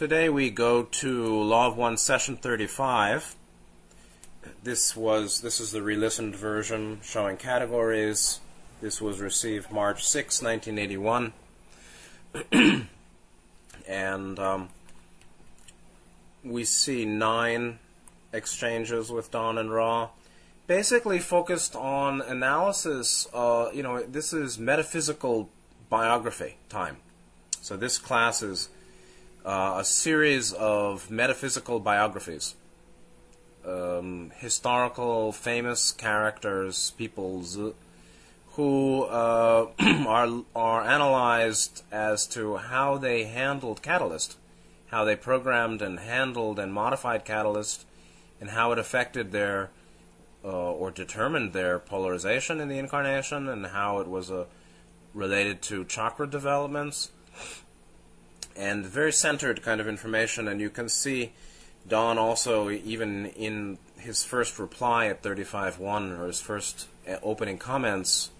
Today we go to Law of One, Session 35. This was this is the re-listened version showing categories. This was received March 6, 1981, and um, we see nine exchanges with Don and Ra, basically focused on analysis. Uh, you know, this is metaphysical biography time. So this class is uh, a series of metaphysical biographies, um, historical famous characters, peoples who uh, are are analyzed as to how they handled Catalyst, how they programmed and handled and modified Catalyst, and how it affected their uh, or determined their polarization in the incarnation, and how it was uh, related to chakra developments and very centered kind of information. And you can see Don also, even in his first reply at 35.1, or his first uh, opening comments,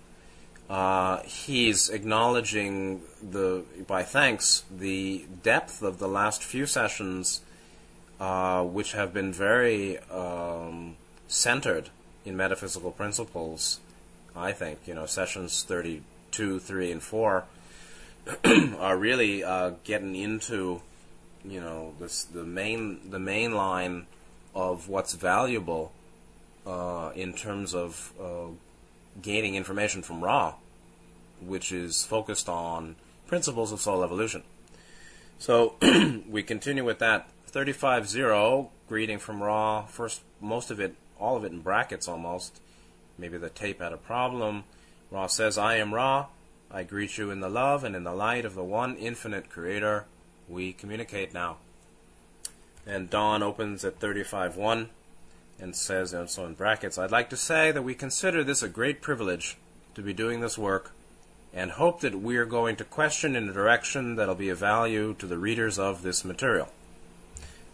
uh, he's acknowledging the by thanks the depth of the last few sessions, uh, which have been very um, centered in metaphysical principles. I think you know sessions 32, 3, and 4 are really uh, getting into, you know, this the main the main line of what's valuable uh, in terms of uh, gaining information from Ra, which is focused on principles of soul evolution. So we continue with that 35.0 greeting from Ra. First, most of it, all of it in brackets almost. Maybe the tape had a problem. Ra says, I am Ra. I greet you in the love and in the light of the one infinite Creator. We communicate now. And Don opens at 35.1 and says, and so in brackets, I'd like to say that we consider this a great privilege to be doing this work and hope that we are going to question in a direction that'll be of value to the readers of this material.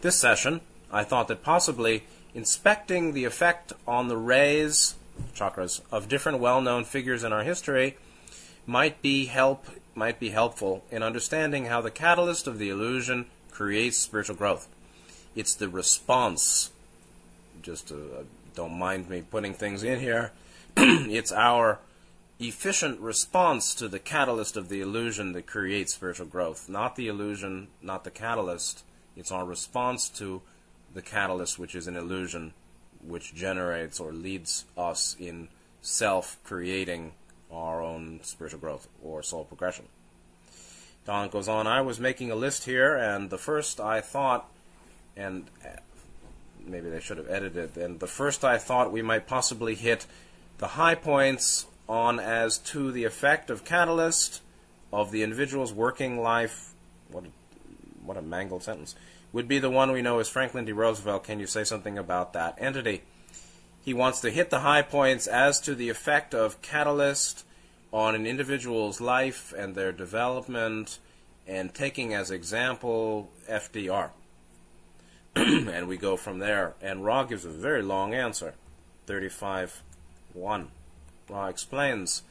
This session, I thought that possibly inspecting the effect on the rays, chakras, of different well-known figures in our history might be help might be helpful in understanding how the catalyst of the illusion creates spiritual growth. It's the response. Just uh, don't mind me putting things in here. it's our efficient response to the catalyst of the illusion that creates spiritual growth. Not the illusion, not the catalyst. It's our response to the catalyst, which is an illusion, which generates or leads us in self creating our own spiritual growth or soul progression. Don goes on, I was making a list here, and the first I thought, and uh, maybe they should have edited, and the first I thought we might possibly hit the high points on as to the effect of catalyst of the individual's working life. What a, what a mangled sentence. Would be the one we know as Franklin D. Roosevelt. Can you say something about that entity? He wants to hit the high points as to the effect of catalyst on an individual's life and their development, and taking as example FDR. and we go from there. And Ra gives a very long answer 35 1. Ra explains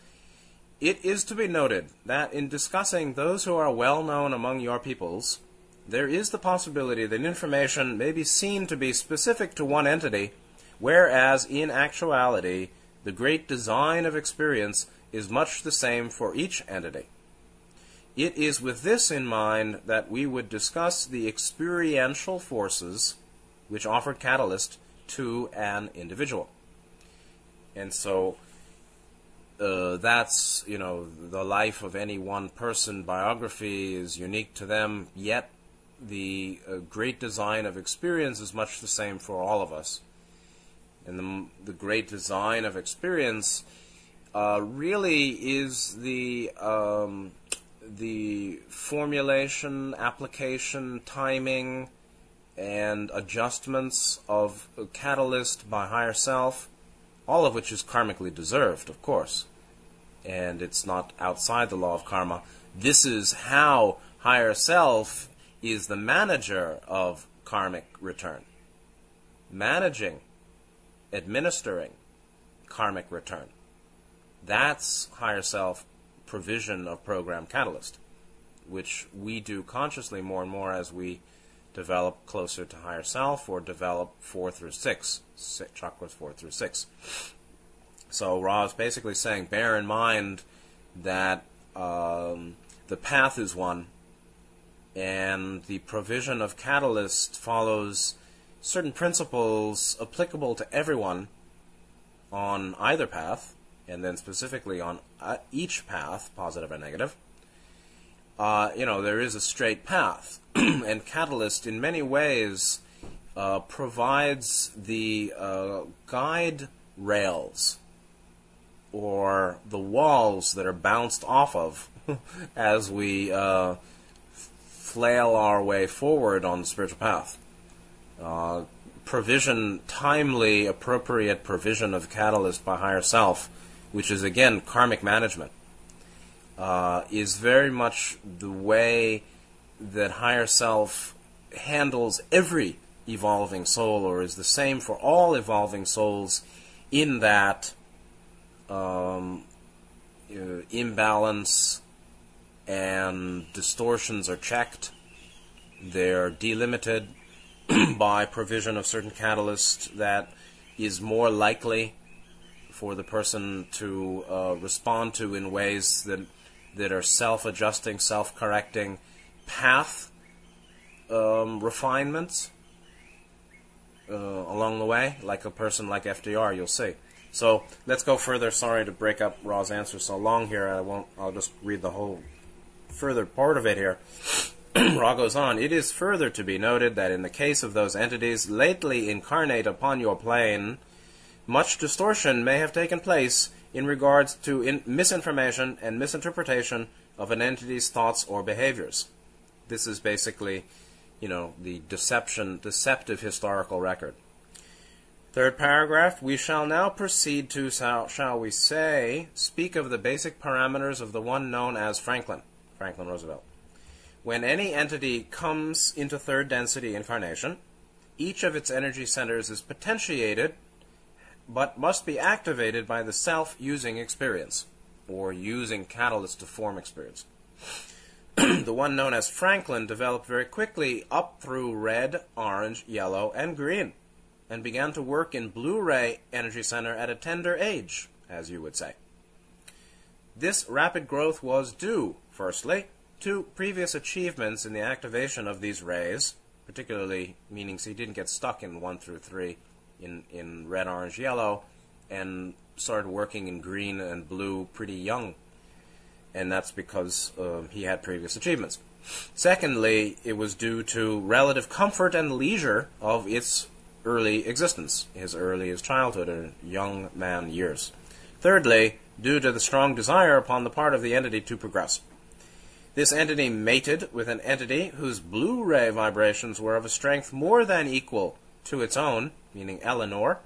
It is to be noted that in discussing those who are well known among your peoples, there is the possibility that information may be seen to be specific to one entity whereas in actuality, the great design of experience is much the same for each entity. It is with this in mind that we would discuss the experiential forces which offer catalyst to an individual. And so uh, that's, you know, the life of any one person biography is unique to them, yet the uh, great design of experience is much the same for all of us and the, the great design of experience uh, really is the um, the formulation, application, timing, and adjustments of a catalyst by higher self, all of which is karmically deserved, of course. And it's not outside the law of karma. This is how higher self is the manager of karmic return. Managing administering karmic return. That's higher self provision of program catalyst, which we do consciously more and more as we develop closer to higher self or develop four through six, six chakras four through six. So Ra is basically saying, bear in mind that um, the path is one, and the provision of catalyst follows certain principles applicable to everyone on either path, and then specifically on uh, each path, positive and negative. Uh, you know, there is a straight path, and Catalyst, in many ways, uh, provides the uh, guide rails or the walls that are bounced off of as we uh, flail our way forward on the spiritual path. Uh, provision, timely, appropriate provision of catalyst by higher self, which is again karmic management, uh, is very much the way that higher self handles every evolving soul, or is the same for all evolving souls, in that um, uh, imbalance and distortions are checked, they're delimited by provision of certain catalyst that is more likely for the person to uh, respond to in ways that that are self-adjusting, self-correcting path um, refinements uh, along the way, like a person like FDR, you'll see. So let's go further. Sorry to break up Ra's answer so long here. I won't. I'll just read the whole further part of it here. Ra goes on, it is further to be noted that in the case of those entities lately incarnate upon your plane, much distortion may have taken place in regards to in misinformation and misinterpretation of an entity's thoughts or behaviors. This is basically, you know, the deception, deceptive historical record. Third paragraph, we shall now proceed to, shall we say, speak of the basic parameters of the one known as Franklin, Franklin Roosevelt. When any entity comes into third density incarnation, each of its energy centers is potentiated but must be activated by the self using experience, or using catalyst to form experience. the one known as Franklin developed very quickly up through red, orange, yellow, and green, and began to work in Blue Ray Energy Center at a tender age, as you would say. This rapid growth was due, firstly, to previous achievements in the activation of these rays, particularly meaning so he didn't get stuck in 1 through 3 in, in red, orange, yellow, and started working in green and blue pretty young. And that's because uh, he had previous achievements. Secondly, it was due to relative comfort and leisure of its early existence, his earliest childhood and young man years. Thirdly, due to the strong desire upon the part of the entity to progress. This entity mated with an entity whose blue ray vibrations were of a strength more than equal to its own, meaning Eleanor,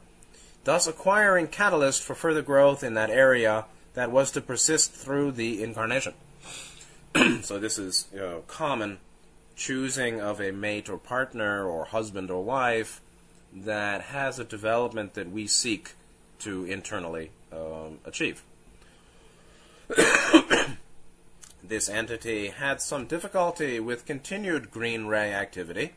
thus acquiring catalyst for further growth in that area that was to persist through the incarnation. so this is you know, common choosing of a mate or partner or husband or wife that has a development that we seek to internally um, achieve. this entity had some difficulty with continued green ray activity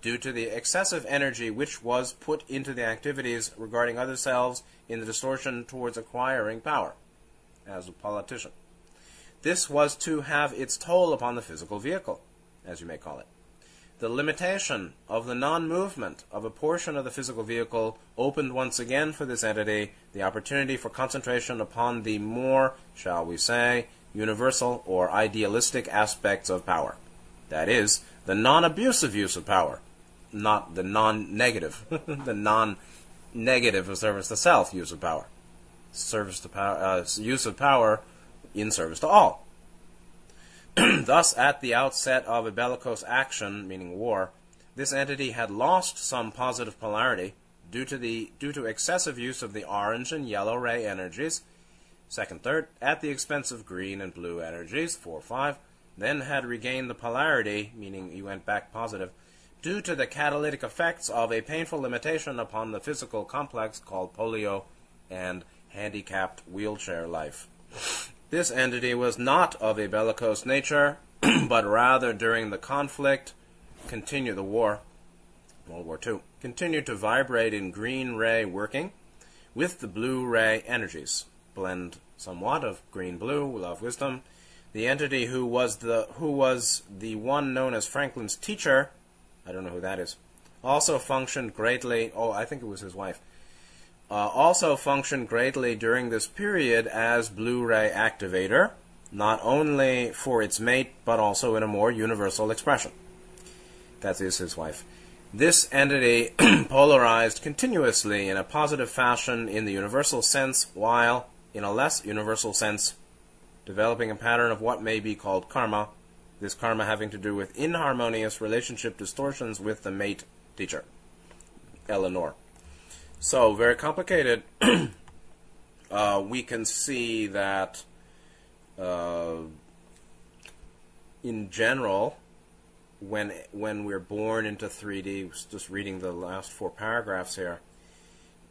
due to the excessive energy which was put into the activities regarding other selves in the distortion towards acquiring power as a politician. This was to have its toll upon the physical vehicle, as you may call it. The limitation of the non movement of a portion of the physical vehicle opened once again for this entity the opportunity for concentration upon the more, shall we say, universal or idealistic aspects of power. That is, the non abusive use of power, not the non negative, the non negative of service to self use of power. Service to power, uh, use of power in service to all. Thus, at the outset of a bellicose action, meaning war, this entity had lost some positive polarity due to the due to excessive use of the orange and yellow ray energies second, third, at the expense of green and blue energies, 4 5, then had regained the polarity, meaning he went back positive, due to the catalytic effects of a painful limitation upon the physical complex called polio and handicapped wheelchair life. This entity was not of a bellicose nature, but rather during the conflict continue the war, World War II, continued to vibrate in green ray working with the blue ray energies. Blend somewhat of green blue, love wisdom. The entity who was the who was the one known as Franklin's teacher, I don't know who that is, also functioned greatly. Oh, I think it was his wife. Uh, also functioned greatly during this period as blue ray activator, not only for its mate but also in a more universal expression. That is his wife. This entity polarized continuously in a positive fashion in the universal sense, while in a less universal sense, developing a pattern of what may be called karma, this karma having to do with inharmonious relationship distortions with the mate teacher, Eleanor. So, very complicated. uh, we can see that uh, in general, when when we're born into 3D, just reading the last four paragraphs here.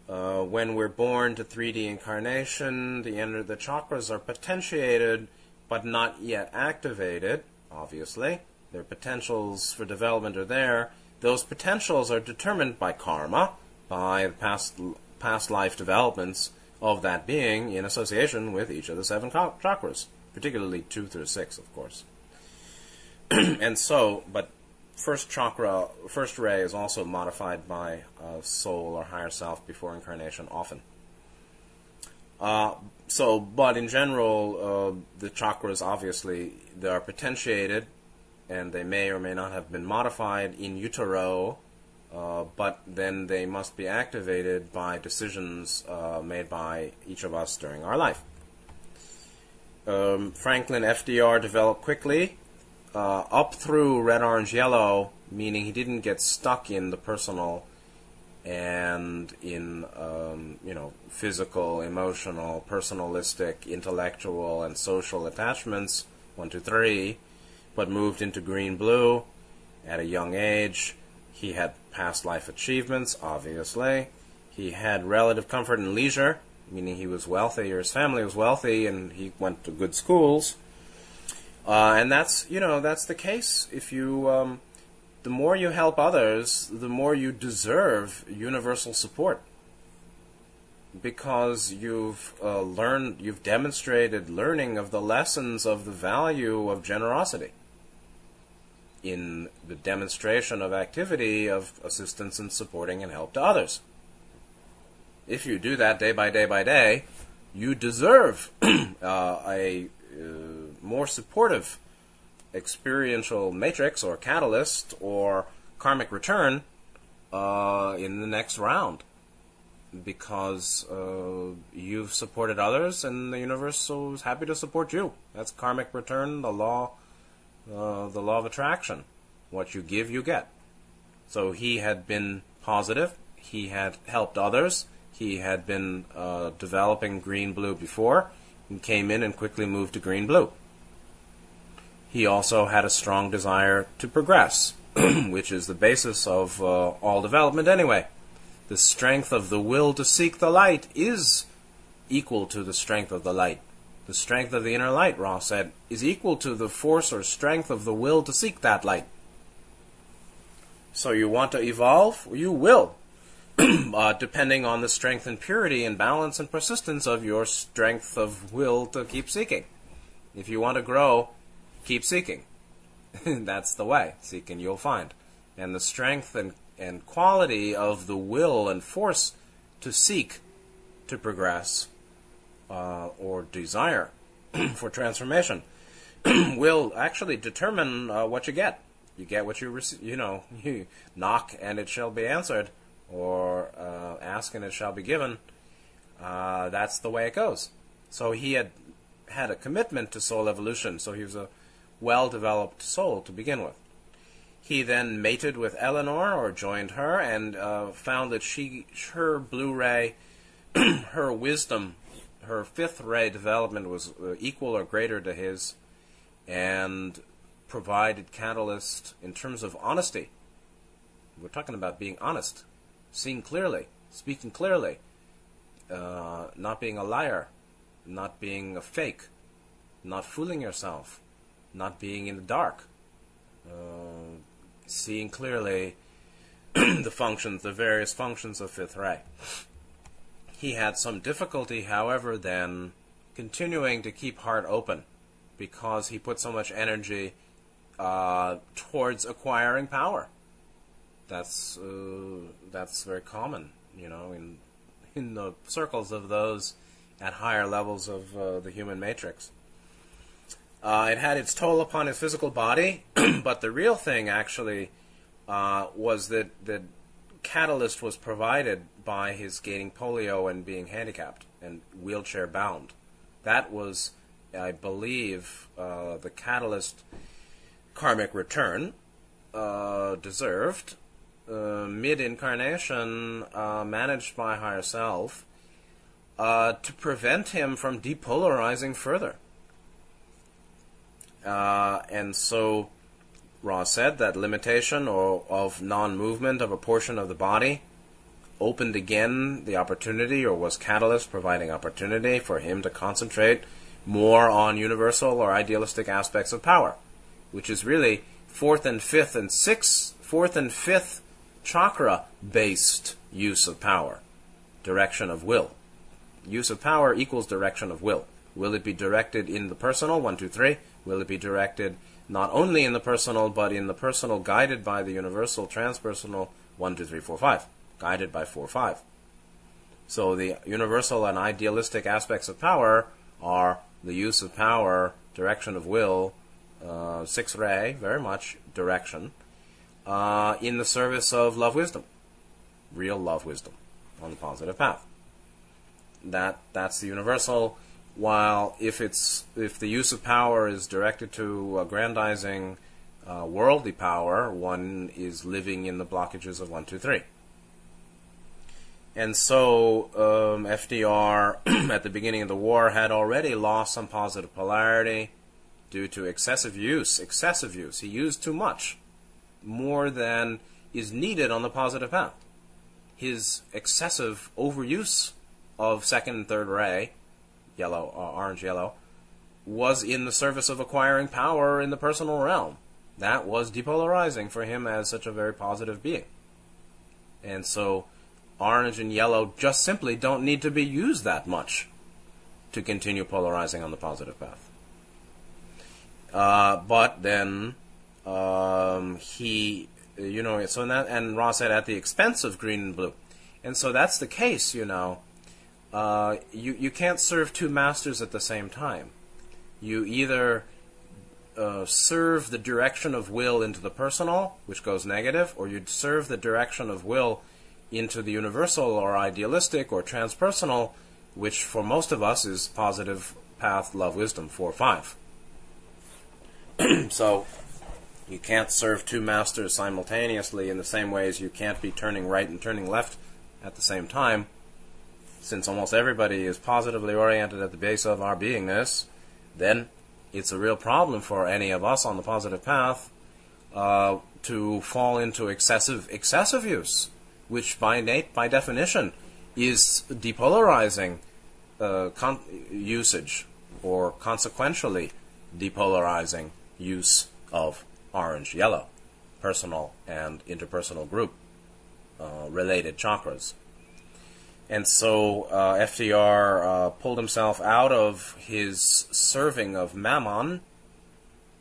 Uh, when we're born to 3D incarnation, the of the chakras are potentiated, but not yet activated. Obviously, their potentials for development are there. Those potentials are determined by karma, by the past past life developments of that being in association with each of the seven chakras, particularly two through six, of course. and so, but first chakra, first ray is also modified by a soul or higher self before incarnation, often. Uh, so, but in general, uh, the chakras obviously they are potentiated, and they may or may not have been modified in utero, uh, but then they must be activated by decisions uh, made by each of us during our life. Um, Franklin FDR developed quickly uh, up through red, orange, yellow, meaning he didn't get stuck in the personal and in um, you know physical, emotional, personalistic, intellectual, and social attachments. One, two, three, but moved into green blue at a young age. He had past life achievements, obviously. He had relative comfort and leisure, meaning he was wealthy or his family was wealthy and he went to good schools. Uh, and that's you know that's the case. If you um, the more you help others, the more you deserve universal support because you've uh, learned, you've demonstrated learning of the lessons of the value of generosity in the demonstration of activity of assistance and supporting and help to others. If you do that day by day by day, you deserve uh, a uh, more supportive experiential matrix or catalyst or karmic return uh, in the next round because uh, you've supported others and the universe is happy to support you. That's karmic return, the law, uh, the law of attraction. What you give, you get. So he had been positive. He had helped others. He had been uh, developing green blue before and came in and quickly moved to green blue. He also had a strong desire to progress, which is the basis of uh, all development anyway. The strength of the will to seek the light is equal to the strength of the light. The strength of the inner light, Ra said, is equal to the force or strength of the will to seek that light. So you want to evolve? You will. uh, depending on the strength and purity and balance and persistence of your strength of will to keep seeking. If you want to grow, keep seeking. That's the way. Seek and you'll find. And the strength and, and quality of the will and force to seek to progress uh, or desire for transformation will actually determine uh, what you get. You get what you receive. You know, you knock and it shall be answered, or uh, ask and it shall be given. Uh, that's the way it goes. So he had had a commitment to soul evolution. So he was a well developed soul to begin with. He then mated with Eleanor or joined her and uh, found that she, her blue ray, her wisdom, her fifth ray development was uh, equal or greater to his and provided catalyst in terms of honesty. We're talking about being honest, seeing clearly, speaking clearly, uh, not being a liar, not being a fake, not fooling yourself, not being in the dark, uh, seeing clearly the functions, the various functions of fifth ray. He had some difficulty, however, then continuing to keep heart open because he put so much energy uh, towards acquiring power. That's uh, that's very common, you know, in in the circles of those at higher levels of uh, the human matrix. Uh, it had its toll upon his physical body, but the real thing actually uh, was that that catalyst was provided by his gaining polio and being handicapped and wheelchair bound. That was, I believe, uh, the catalyst karmic return uh, deserved. Uh, mid incarnation, uh, managed by higher self, to prevent him from depolarizing further. Uh, and so Ra said that limitation or of non-movement of a portion of the body opened again the opportunity or was catalyst providing opportunity for him to concentrate more on universal or idealistic aspects of power, which is really fourth and fifth and sixth, fourth and fifth chakra based use of power, direction of will. Use of power equals direction of will. Will it be directed in the personal, one, two, three? Will it be directed not only in the personal, but in the personal guided by the universal transpersonal, one, two, three, four, five? Guided by four, five. So the universal and idealistic aspects of power are the use of power, direction of will, uh, six ray, very much direction, uh, in the service of love wisdom, real love wisdom on the positive path. That that's the universal while if it's if the use of power is directed to aggrandizing uh, worldly power, one is living in the blockages of one, two, three. And so um, FDR at the beginning of the war had already lost some positive polarity due to excessive use. Excessive use. He used too much, more than is needed on the positive path. His excessive overuse of second and third ray yellow, uh, orange yellow, was in the service of acquiring power in the personal realm. That was depolarizing for him as such a very positive being. And so, orange and yellow just simply don't need to be used that much to continue polarizing on the positive path. Uh, but then um, he, you know, so that, and Ra said at the expense of green and blue. And so that's the case, you know uh, you, you can't serve two masters at the same time. You either uh, serve the direction of will into the personal, which goes negative, or you serve the direction of will into the universal or idealistic or transpersonal, which for most of us is positive path, love, wisdom, 4 5. so you can't serve two masters simultaneously in the same way as you can't be turning right and turning left at the same time since almost everybody is positively oriented at the base of our beingness, then it's a real problem for any of us on the positive path uh, to fall into excessive excessive use, which by nat- by definition is depolarizing uh, con- usage or consequentially depolarizing use of orange yellow, personal and interpersonal group uh, related chakras. And so uh, FDR uh, pulled himself out of his serving of Mammon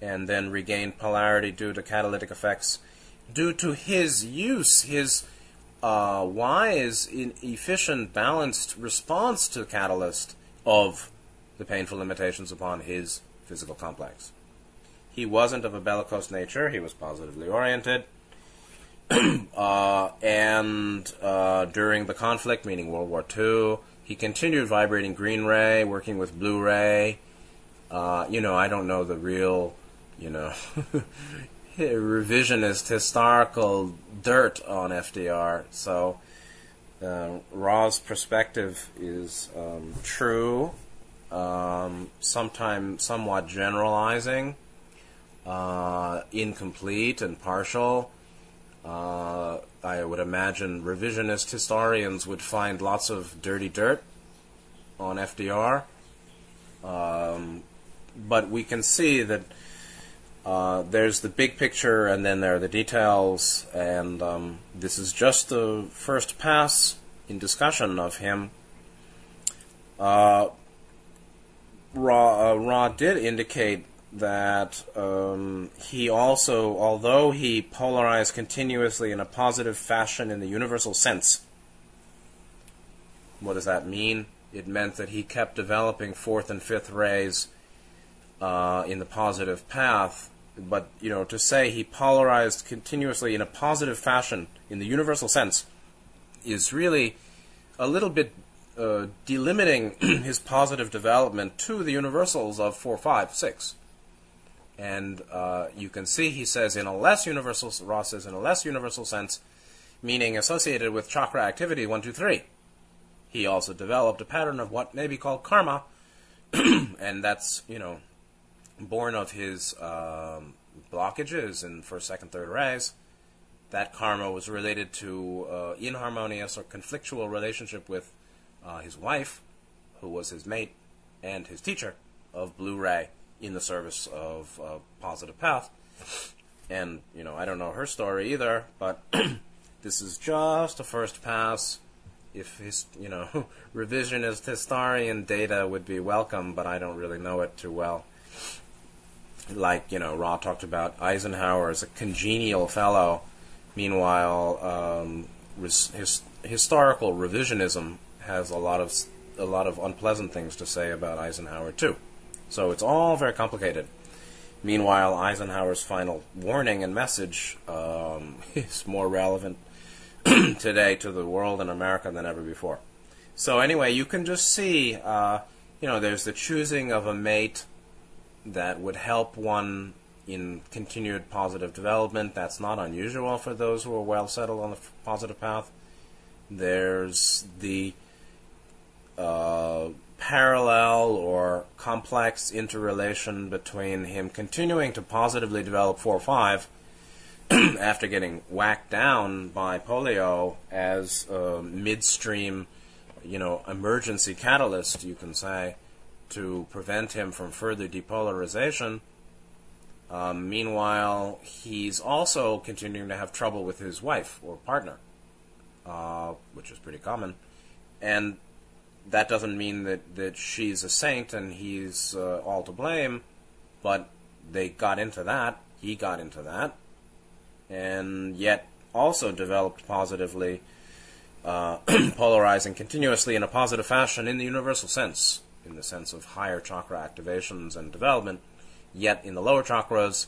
and then regained polarity due to catalytic effects due to his use, his uh, wise, efficient, balanced response to the catalyst of the painful limitations upon his physical complex. He wasn't of a bellicose nature, he was positively oriented uh, and uh, during the conflict, meaning World War II, he continued vibrating green ray, working with blue ray. Uh, you know, I don't know the real, you know, revisionist historical dirt on FDR. So uh, Ra's perspective is um, true, um, sometimes somewhat generalizing, uh, incomplete and partial. Uh, I would imagine revisionist historians would find lots of dirty dirt on FDR. Um, but we can see that Uh, there's the big picture, and then there are the details, and um, this is just the first pass in discussion of him. Uh, Ra, uh, Ra did indicate that um, he also, although he polarized continuously in a positive fashion in the universal sense, what does that mean? It meant that he kept developing fourth and fifth rays uh, in the positive path. But you know, to say he polarized continuously in a positive fashion in the universal sense is really a little bit uh, delimiting his positive development to the universals of four, five, six. And uh, you can see he says in a less universal, Ra says in a less universal sense, meaning associated with chakra activity one, two, three. He also developed a pattern of what may be called karma, and that's you know born of his um, blockages in first, second, third rays. That karma was related to uh, inharmonious or conflictual relationship with uh, his wife, who was his mate and his teacher of Blue Ray in the service of uh, Positive Path. And you know, I don't know her story either, but this is just a first pass if his, you know, revisionist historian data would be welcome, but I don't really know it too well. Like, you know, Ra talked about Eisenhower as a congenial fellow. Meanwhile, um, his, historical revisionism has a lot of a lot of unpleasant things to say about Eisenhower too. So it's all very complicated. Meanwhile, Eisenhower's final warning and message um, is more relevant today to the world and America than ever before. So anyway, you can just see, uh, you know, there's the choosing of a mate that would help one in continued positive development. That's not unusual for those who are well settled on the positive path. There's the uh, parallel or complex interrelation between him continuing to positively develop 4 5 after getting whacked down by polio as a midstream, you know, emergency catalyst, you can say, to prevent him from further depolarization. Um, meanwhile, he's also continuing to have trouble with his wife or partner, uh, which is pretty common. And that doesn't mean that, that she's a saint and he's uh, all to blame, but they got into that. He got into that and yet also developed positively, uh, polarizing continuously in a positive fashion in the universal sense, in the sense of higher chakra activations and development. Yet in the lower chakras,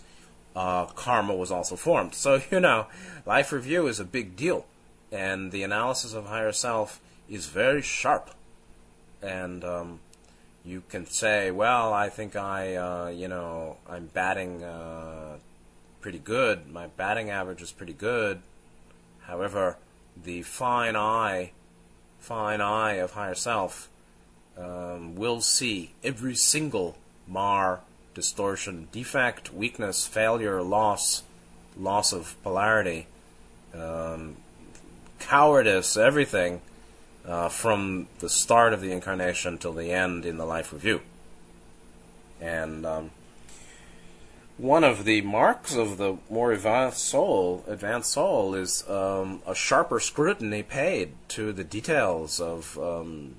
uh, karma was also formed. So, you know, life review is a big deal, and the analysis of higher self is very sharp. And um, you can say, well, I think I, uh, you know, I'm batting uh, pretty good. My batting average is pretty good. However, the fine eye, fine eye of higher self um, will see every single mar, distortion, defect, weakness, failure, loss, loss of polarity, um, cowardice, everything uh, from the start of the incarnation till the end in the life review. And um, one of the marks of the more advanced soul, advanced soul, is um, a sharper scrutiny paid to the details of um,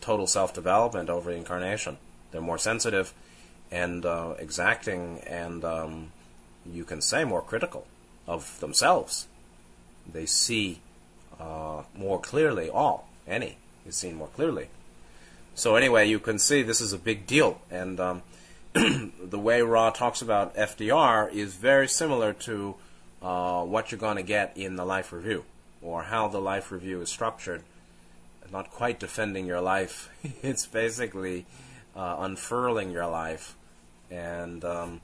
total self-development over incarnation. They're more sensitive and uh, exacting, and um, you can say more critical of themselves. They see uh, more clearly. All any is seen more clearly. So anyway, you can see this is a big deal, and um, the way Ra talks about FDR is very similar to uh, what you're going to get in the life review, or how the life review is structured. Not quite defending your life, it's basically uh, unfurling your life and um,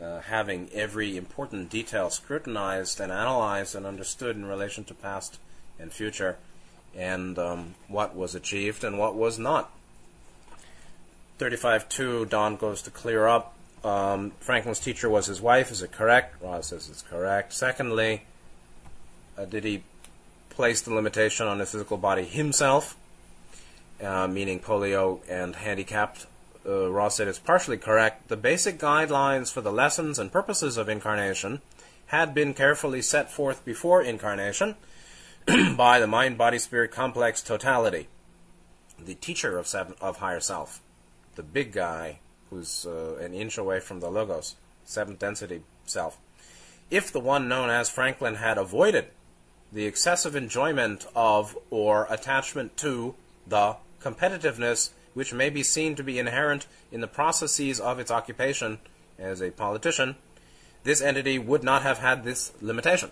uh, having every important detail scrutinized and analyzed and understood in relation to past and future, and um, what was achieved and what was not. 35.2, Don goes to clear up. Um, Franklin's teacher was his wife. Is it correct? Ra says it's correct. Secondly, uh, did he place the limitation on the physical body himself, uh, meaning polio and handicapped uh, Ra said is partially correct. The basic guidelines for the lessons and purposes of incarnation had been carefully set forth before incarnation by the mind body spirit complex totality, the teacher of, seven, of higher self, the big guy who's uh, an inch away from the logos, seventh density self. If the one known as Franklin had avoided the excessive enjoyment of or attachment to the competitiveness which may be seen to be inherent in the processes of its occupation as a politician, this entity would not have had this limitation.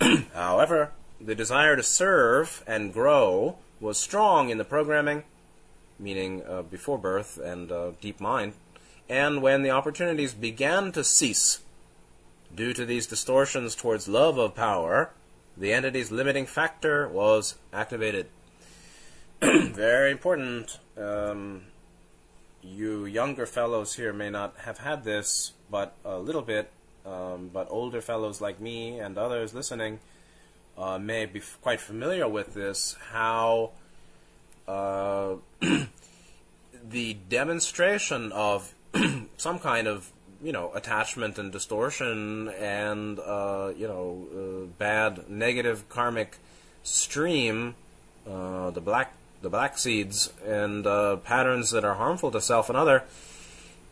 However, the desire to serve and grow was strong in the programming, meaning uh, before birth and uh, deep mind, and when the opportunities began to cease due to these distortions towards love of power, the entity's limiting factor was activated. Very important. Um, you younger fellows here may not have had this, but a little bit. Um, but older fellows like me and others listening uh, may be quite familiar with this. How uh, the demonstration of some kind of you know attachment and distortion and uh, you know uh, bad negative karmic stream, uh, the black the black seeds and uh, patterns that are harmful to self and other,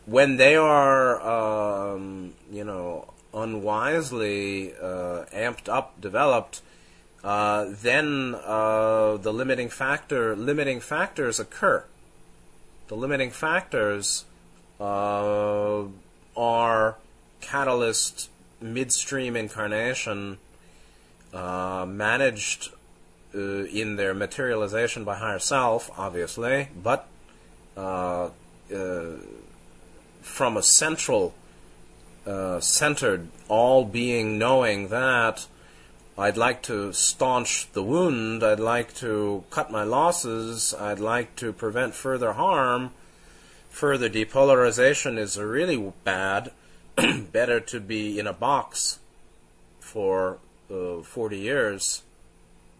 when they are, um, you know, unwisely amped up, developed, uh, then uh, the limiting factor limiting factors occur. The limiting factors uh, are catalyst midstream incarnation uh, managed uh, in their materialization by higher self, obviously, but uh, from a central, centered, all being knowing that I'd like to staunch the wound, I'd like to cut my losses, I'd like to prevent further harm. Further depolarization is really bad. Better to be in a box for uh, 40 years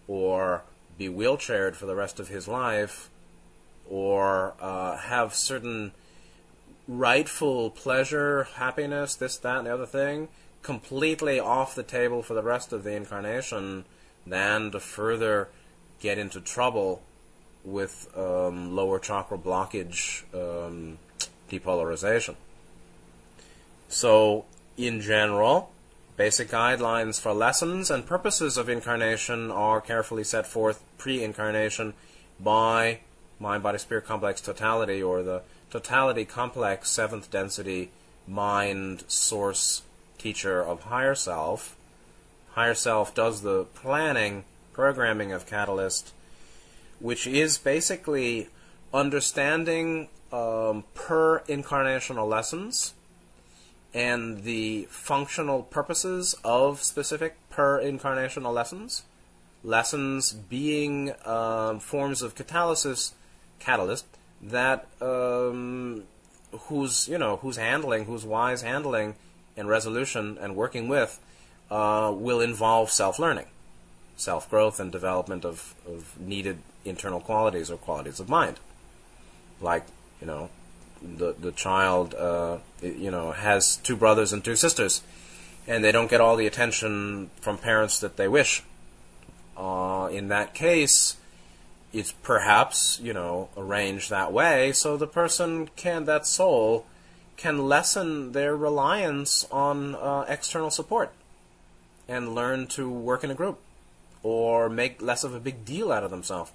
or be wheelchaired for the rest of his life, or uh, have certain rightful pleasure, happiness, this, that, and the other thing, completely off the table for the rest of the incarnation, than to further get into trouble with um, lower chakra blockage um, depolarization. So, in general, Basic guidelines for lessons and purposes of incarnation are carefully set forth pre incarnation by mind body spirit complex totality or the totality complex seventh density mind source teacher of higher self. Higher self does the planning, programming of Catalyst, which is basically understanding um, per incarnational lessons and the functional purposes of specific per incarnational lessons. Lessons being um, forms of catalysis, catalyst that um, whose you know whose handling, who's wise handling and resolution and working with uh, will involve self-learning, self-growth, and development of, of needed internal qualities or qualities of mind, like you know the the child uh, you know has two brothers and two sisters, and they don't get all the attention from parents that they wish. Uh, in that case, it's perhaps you know arranged that way so the person can that soul can lessen their reliance on uh, external support and learn to work in a group or make less of a big deal out of themselves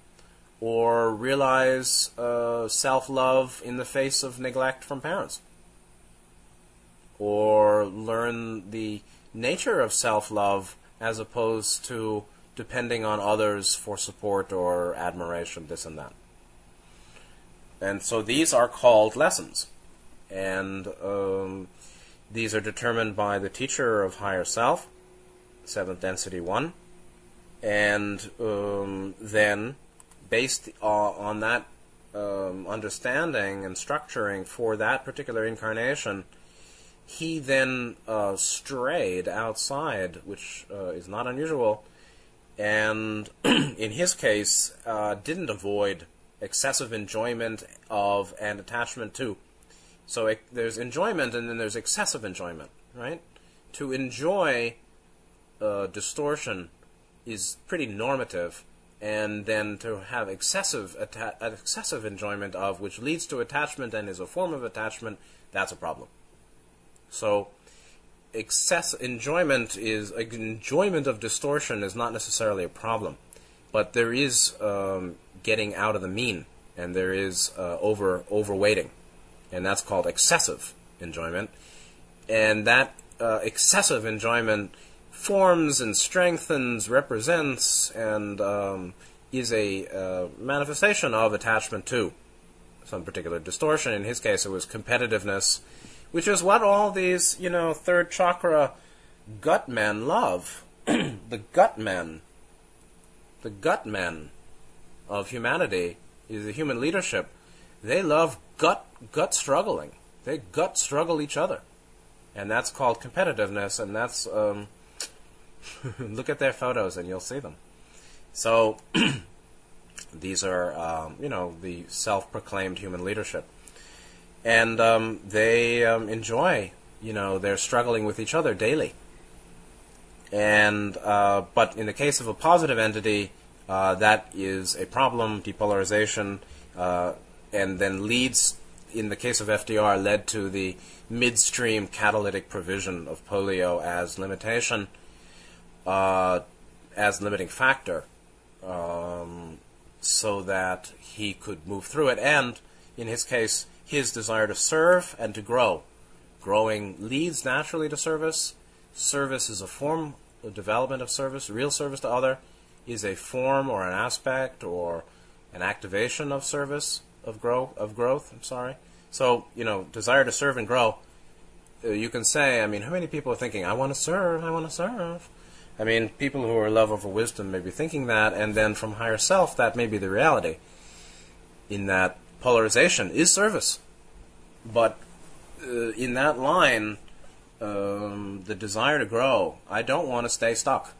or realize uh, self love in the face of neglect from parents, or learn the nature of self love as opposed to depending on others for support or admiration, this and that. And so these are called lessons. And um, these are determined by the teacher of higher self, seventh density one. And um, then based on that um, understanding and structuring for that particular incarnation, he then uh, strayed outside, which uh, is not unusual, and in his case, uh, didn't avoid excessive enjoyment of and attachment to. So it, there's enjoyment and then there's excessive enjoyment, right? To enjoy uh, distortion is pretty normative, and then to have excessive atta- excessive enjoyment of, which leads to attachment and is a form of attachment, that's a problem. So, excess enjoyment is enjoyment of distortion is not necessarily a problem, but there is um, getting out of the mean, and there is uh, over overweighting, and that's called excessive enjoyment, and that uh, excessive enjoyment forms and strengthens, represents, and um, is a uh, manifestation of attachment to some particular distortion. In his case, it was competitiveness, which is what all these, you know, third chakra gut men love. the gut men, the gut men of humanity, is the human leadership. They love gut gut struggling. They gut struggle each other, and that's called competitiveness, and that's um, Look at their photos and you'll see them. So these are, um, you know, the self-proclaimed human leadership, and um, they um, enjoy, you know, they're struggling with each other daily. And uh, but in the case of a positive entity, uh, that is a problem, depolarization, uh, and then leads, in the case of FDR, led to the midstream catalytic provision of polio as limitation uh, as limiting factor um, so that he could move through it. And in his case, his desire to serve and to grow. Growing leads naturally to service. Service is a form of development of service. Real service to other is a form or an aspect or an activation of service of grow of growth. I'm sorry. So you know, desire to serve and grow. Uh, you can say, I mean, how many people are thinking, I want to serve, I want to serve? I mean, people who are love over wisdom may be thinking that, and then from higher self, that may be the reality. In that polarization is service, but uh, in that line, um, the desire to grow. I don't want to stay stuck.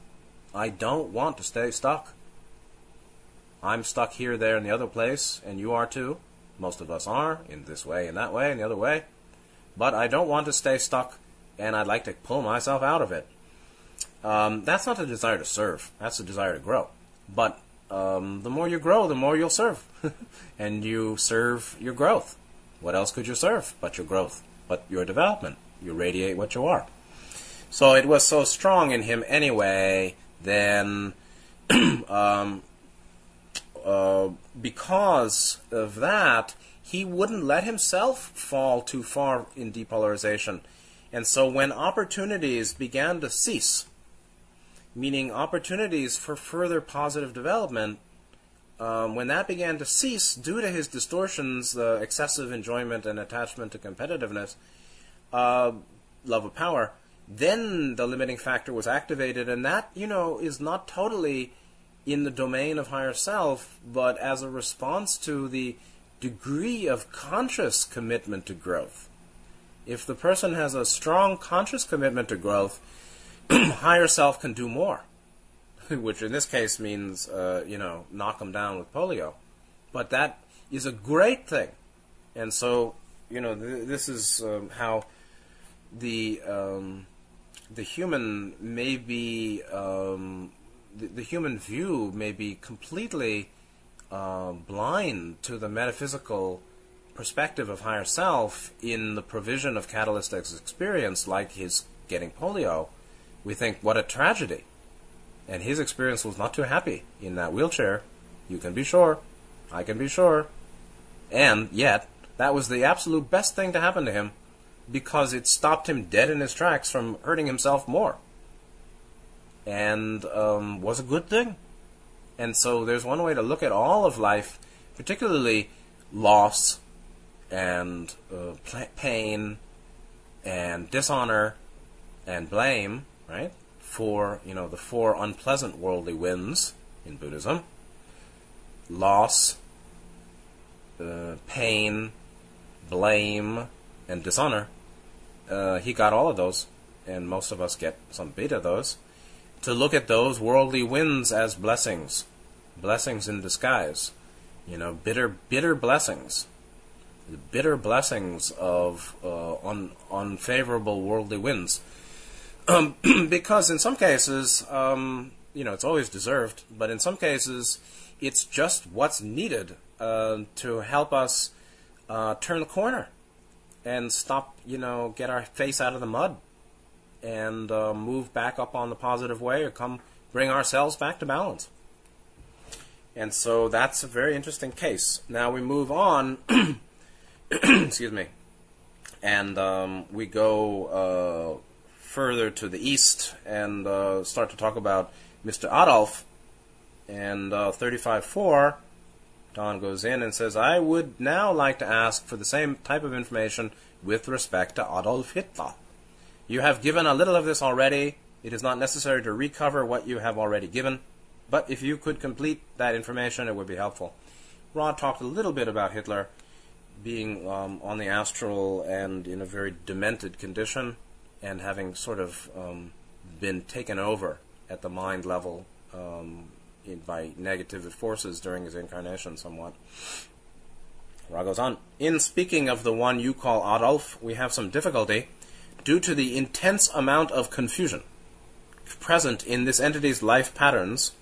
I don't want to stay stuck. I'm stuck here, there, and the other place, and you are too. Most of us are, in this way, in that way, in the other way. But I don't want to stay stuck, and I'd like to pull myself out of it. Um, that's not the desire to serve. That's the desire to grow. But um, the more you grow, the more you'll serve, and you serve your growth. What else could you serve but your growth, but your development? You radiate what you are. So it was so strong in him anyway. Then, um, uh, because of that, he wouldn't let himself fall too far in depolarization. And so when opportunities began to cease, meaning opportunities for further positive development, um, when that began to cease due to his distortions, the excessive enjoyment and attachment to competitiveness, uh, love of power, then the limiting factor was activated, and that, you know, is not totally in the domain of higher self, but as a response to the degree of conscious commitment to growth. If the person has a strong conscious commitment to growth, higher self can do more, which in this case means, uh, you know, knock them down with polio. But that is a great thing. And so, you know, th- this is um, how the um, the human may be um, the, human view may be completely uh, blind to the metaphysical perspective of higher self in the provision of catalyst experience, like his getting polio we think, what a tragedy. And his experience was not too happy in that wheelchair. You can be sure. I can be sure. And yet, that was the absolute best thing to happen to him because it stopped him dead in his tracks from hurting himself more. And um, was a good thing. And so there's one way to look at all of life, particularly loss and uh, pain and dishonor and blame right? For, you know, the four unpleasant worldly winds in Buddhism loss, uh, pain, blame, and dishonor. Uh, he got all of those, and most of us get some bit of those. To look at those worldly winds as blessings, blessings in disguise, You know, bitter, bitter blessings, the bitter blessings of uh, un, unfavorable worldly winds. Um, because in some cases, um, you know, it's always deserved, but in some cases, it's just what's needed uh, to help us uh, turn the corner and stop, you know, get our face out of the mud and uh, move back up on the positive way or come bring ourselves back to balance. And so that's a very interesting case. Now we move on, excuse me, and um, we go uh, further to the east and uh, start to talk about Mr. Adolf. And uh, 35.4, Don goes in and says, I would now like to ask for the same type of information with respect to Adolf Hitler. You have given a little of this already. It is not necessary to recover what you have already given. But if you could complete that information, it would be helpful. Ra talked a little bit about Hitler being um, on the astral and in a very demented condition and having sort of um, been taken over at the mind level um, in, by negative forces during his incarnation somewhat. Ra goes on. In speaking of the one you call Adolf, we have some difficulty due to the intense amount of confusion present in this entity's life patterns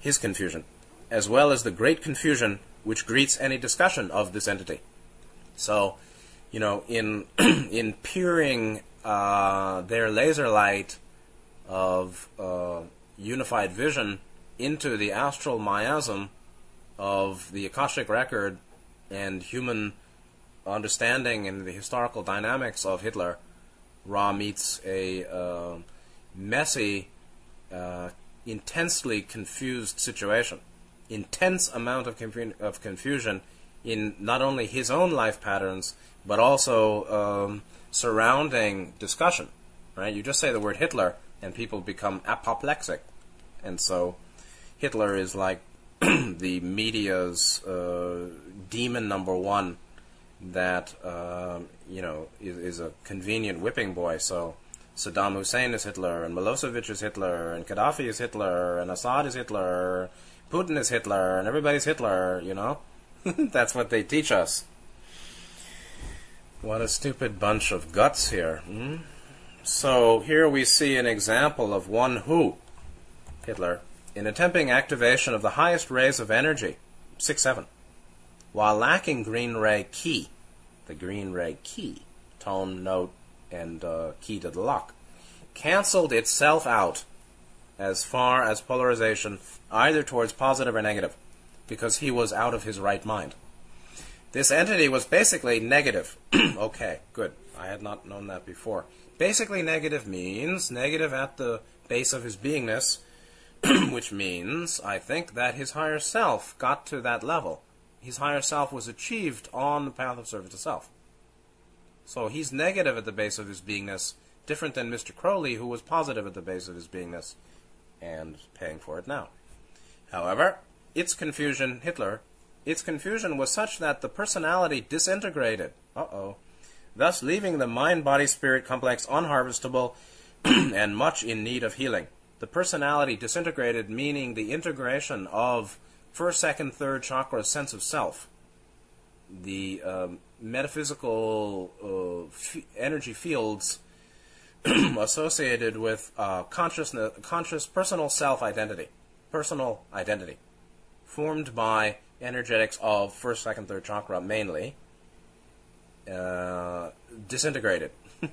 his confusion, as well as the great confusion which greets any discussion of this entity. So, you know, in in peering uh, their laser light of uh, unified vision into the astral miasm of the Akashic record and human understanding and the historical dynamics of Hitler, Ra meets a uh, messy, uh, intensely confused situation, intense amount of, confu- of confusion in not only his own life patterns but also um, surrounding discussion. Right? You just say the word Hitler and people become apoplectic, and so Hitler is like the media's uh, demon number one that uh, you know is, is, a convenient whipping boy. So Saddam Hussein is Hitler, and Milosevic is Hitler, and Gaddafi is Hitler, and Assad is Hitler, Putin is Hitler, and everybody's Hitler, you know? That's what they teach us. What a stupid bunch of guts here. Hmm? So here we see an example of one who, Hitler, in attempting activation of the highest rays of energy, 6 7, while lacking green ray key, the green ray key, tone, note, and uh, key to the lock, canceled itself out as far as polarization either towards positive or negative, because he was out of his right mind. This entity was basically negative. okay, good. I had not known that before. Basically, negative means negative at the base of his beingness, which means, I think, that his higher self got to that level. His higher self was achieved on the path of service to self. So he's negative at the base of his beingness, different than Mr. Crowley, who was positive at the base of his beingness and paying for it now. However, its confusion, Hitler, its confusion was such that the personality disintegrated. Uh oh. Thus leaving the mind body spirit complex unharvestable and much in need of healing. The personality disintegrated, meaning the integration of first, second, third chakra sense of self. The um, metaphysical uh, f- energy fields associated with uh, consciousness, conscious personal self identity, personal identity, formed by energetics of first, second, third chakra mainly, uh, disintegrated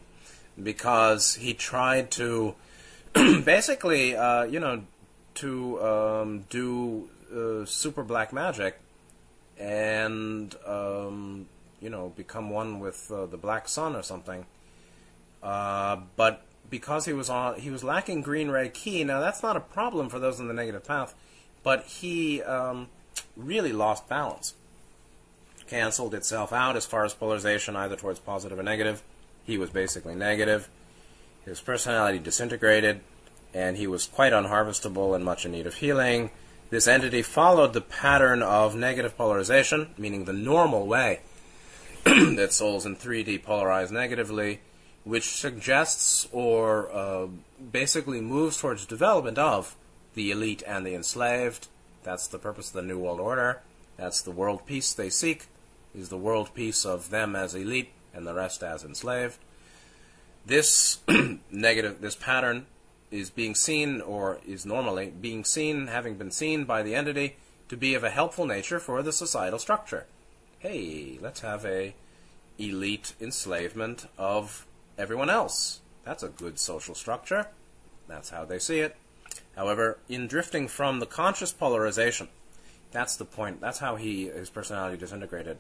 because he tried to basically, uh, you know, to um, do uh, super black magic and um, you know, become one with uh, the Black Sun or something. Uh, but because he was on, he was lacking green ray key. Now that's not a problem for those in the negative path, but he um, really lost balance. Cancelled itself out as far as polarization, either towards positive or negative. He was basically negative. His personality disintegrated, and he was quite unharvestable and much in need of healing. This entity followed the pattern of negative polarization, meaning the normal way that souls in 3D polarize negatively, which suggests or uh, basically moves towards development of the elite and the enslaved. That's the purpose of the New World Order. That's the world peace they seek, is the world peace of them as elite and the rest as enslaved. This negative, this pattern is being seen, or is normally being seen, having been seen by the entity, to be of a helpful nature for the societal structure. Hey, let's have a elite enslavement of everyone else. That's a good social structure. That's how they see it. However, in drifting from the conscious polarization, that's the point. That's how he his personality disintegrated.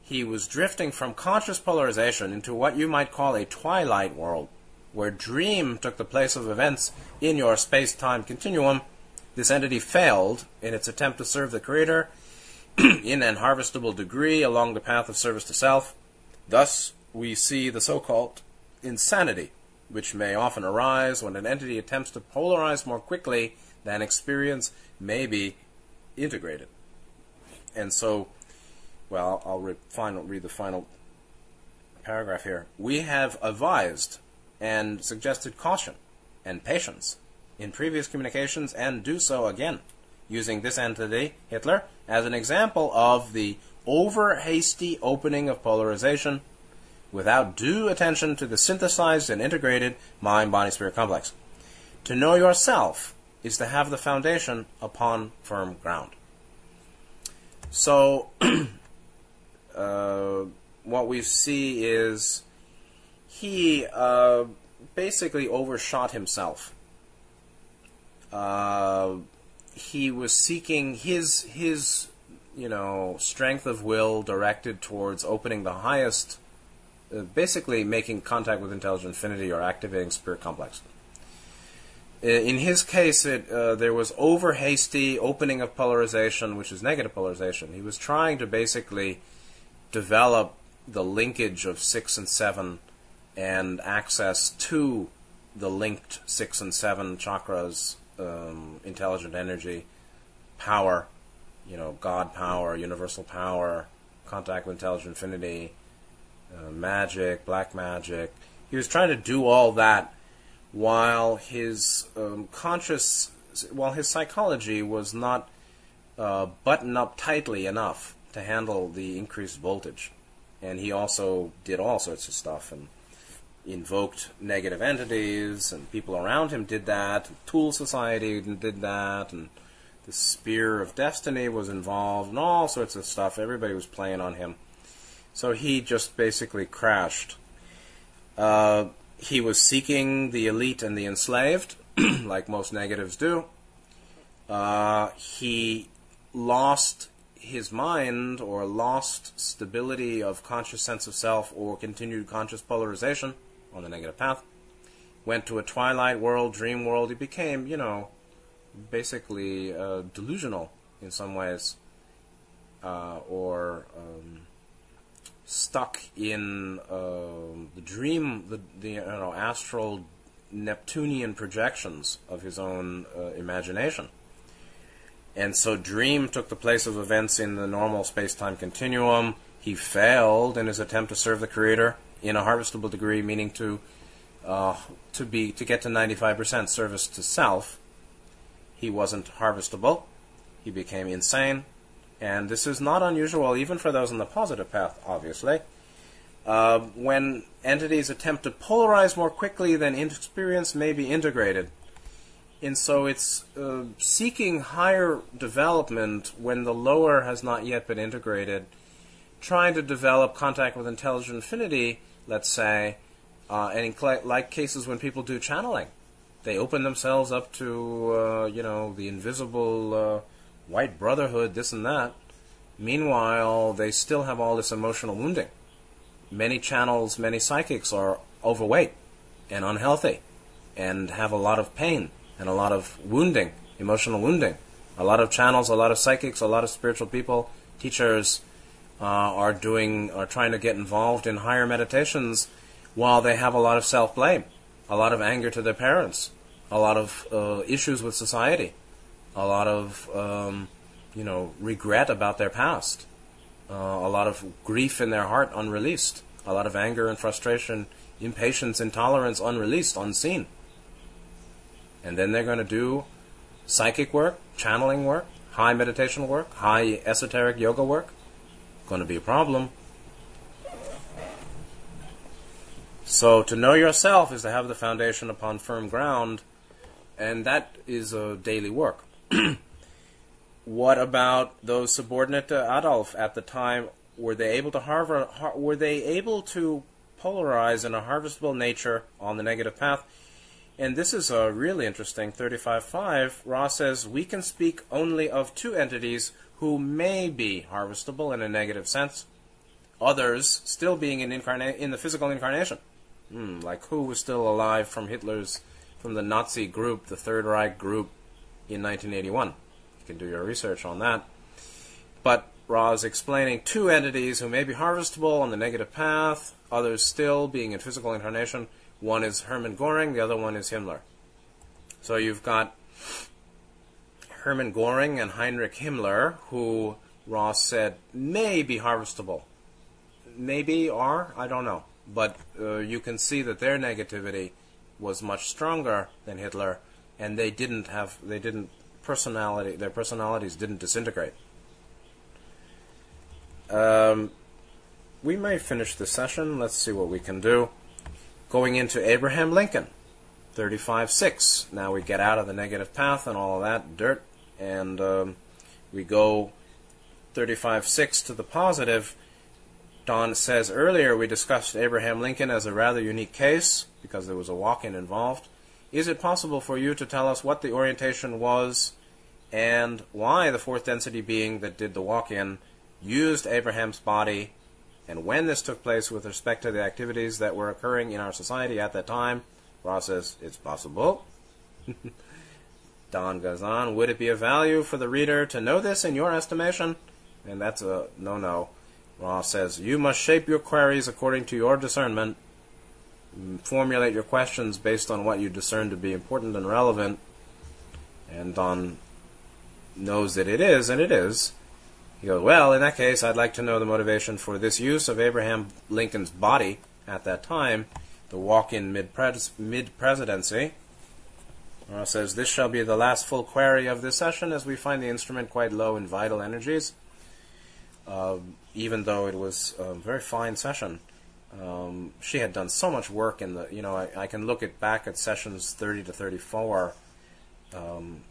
He was drifting from conscious polarization into what you might call a twilight world, where dream took the place of events in your space-time continuum. This entity failed in its attempt to serve the creator in an harvestable degree along the path of service to self. Thus, we see the so-called insanity, which may often arise when an entity attempts to polarize more quickly than experience may be integrated. And so, well, I'll read, final, read the final paragraph here. We have advised and suggested caution and patience in previous communications and do so again, using this entity, Hitler, as an example of the over hasty opening of polarization without due attention to the synthesized and integrated mind body spirit complex. To know yourself is to have the foundation upon firm ground. So, uh, what we see is he uh, basically overshot himself. Uh, he was seeking his his you know strength of will directed towards opening the highest, uh, basically making contact with intelligent infinity or activating spirit complex. In his case, it, uh, there was over hasty opening of polarization, which is negative polarization. He was trying to basically develop the linkage of six and seven and access to the linked six and seven chakras, um, intelligent energy, power, you know, God power, universal power, contact with intelligent infinity, uh, magic, black magic. He was trying to do all that while his um, conscious, while his psychology was not uh, buttoned up tightly enough to handle the increased voltage. And he also did all sorts of stuff and invoked negative entities, and people around him did that. Thule Society did that, and the Spear of Destiny was involved, and all sorts of stuff. Everybody was playing on him. So he just basically crashed. Uh, he was seeking the elite and the enslaved, like most negatives do. Uh, he lost his mind or lost stability of conscious sense of self or continued conscious polarization on the negative path. Went to a twilight world, dream world. He became, you know, basically uh, delusional in some ways, uh, or um, stuck in uh, the dream, the, the you know astral Neptunian projections of his own uh, imagination. And so Dream took the place of events in the normal space-time continuum. He failed in his attempt to serve the Creator in a harvestable degree, meaning to uh, to be to get to 95% service to self. He wasn't harvestable. He became insane and this is not unusual even for those on the positive path, obviously. Uh, when entities attempt to polarize more quickly than experience may be integrated. And so it's uh, seeking higher development when the lower has not yet been integrated, trying to develop contact with intelligent infinity, let's say, uh, and in cl- like cases when people do channeling. They open themselves up to, uh, you know, the invisible uh, white brotherhood, this and that. Meanwhile, they still have all this emotional wounding. Many channels, many psychics are overweight and unhealthy and have a lot of pain and a lot of wounding, emotional wounding. A lot of channels, a lot of psychics, a lot of spiritual people, teachers uh, are doing, are trying to get involved in higher meditations while they have a lot of self blame, a lot of anger to their parents, a lot of uh, issues with society a lot of um, you know regret about their past, uh, a lot of grief in their heart unreleased, a lot of anger and frustration, impatience, intolerance unreleased, unseen. And then they're going to do psychic work, channeling work, high meditation work, high esoteric yoga work, going to be a problem. So to know yourself is to have the foundation upon firm ground, and that is a daily work. what about those subordinate to Adolf at the time? Were they able to harvest, were they able to polarize in a harvestable nature on the negative path? And this is a really interesting 35.5. Ra says we can speak only of two entities who may be harvestable in a negative sense, others still being in, incarna- in the physical incarnation. Hmm, like who was still alive from Hitler's, from the Nazi group, the Third Reich group in 1981. You can do your research on that. But Ra is explaining two entities who may be harvestable on the negative path, others still being in physical incarnation. One is Hermann Goering, the other one is Himmler. So you've got Hermann Goering and Heinrich Himmler, who Ra said may be harvestable. Maybe are, I don't know but uh, you can see that their negativity was much stronger than Hitler, and they didn't have they didn't personality their personalities didn't disintegrate. Um, we may finish the session. Let's see what we can do. Going into Abraham Lincoln, 35-6. Now we get out of the negative path and all of that dirt, and um, we go 35-6 to the positive Don says earlier we discussed Abraham Lincoln as a rather unique case because there was a walk in involved. Is it possible for you to tell us what the orientation was and why the fourth density being that did the walk in used Abraham's body and when this took place with respect to the activities that were occurring in our society at that time? Ra says it's possible. Don goes on, would it be of value for the reader to know this in your estimation? And that's a no no. Ra says, You must shape your queries according to your discernment, formulate your questions based on what you discern to be important and relevant. And Don knows that it is, and it is. He goes, Well, in that case, I'd like to know the motivation for this use of Abraham Lincoln's body at that time, the walk in mid presidency. Says, This shall be the last full query of this session as we find the instrument quite low in vital energies. Uh, even though it was a very fine session. Um, she had done so much work in the, you know, I, I, can look at back at sessions 30 to 34. Um,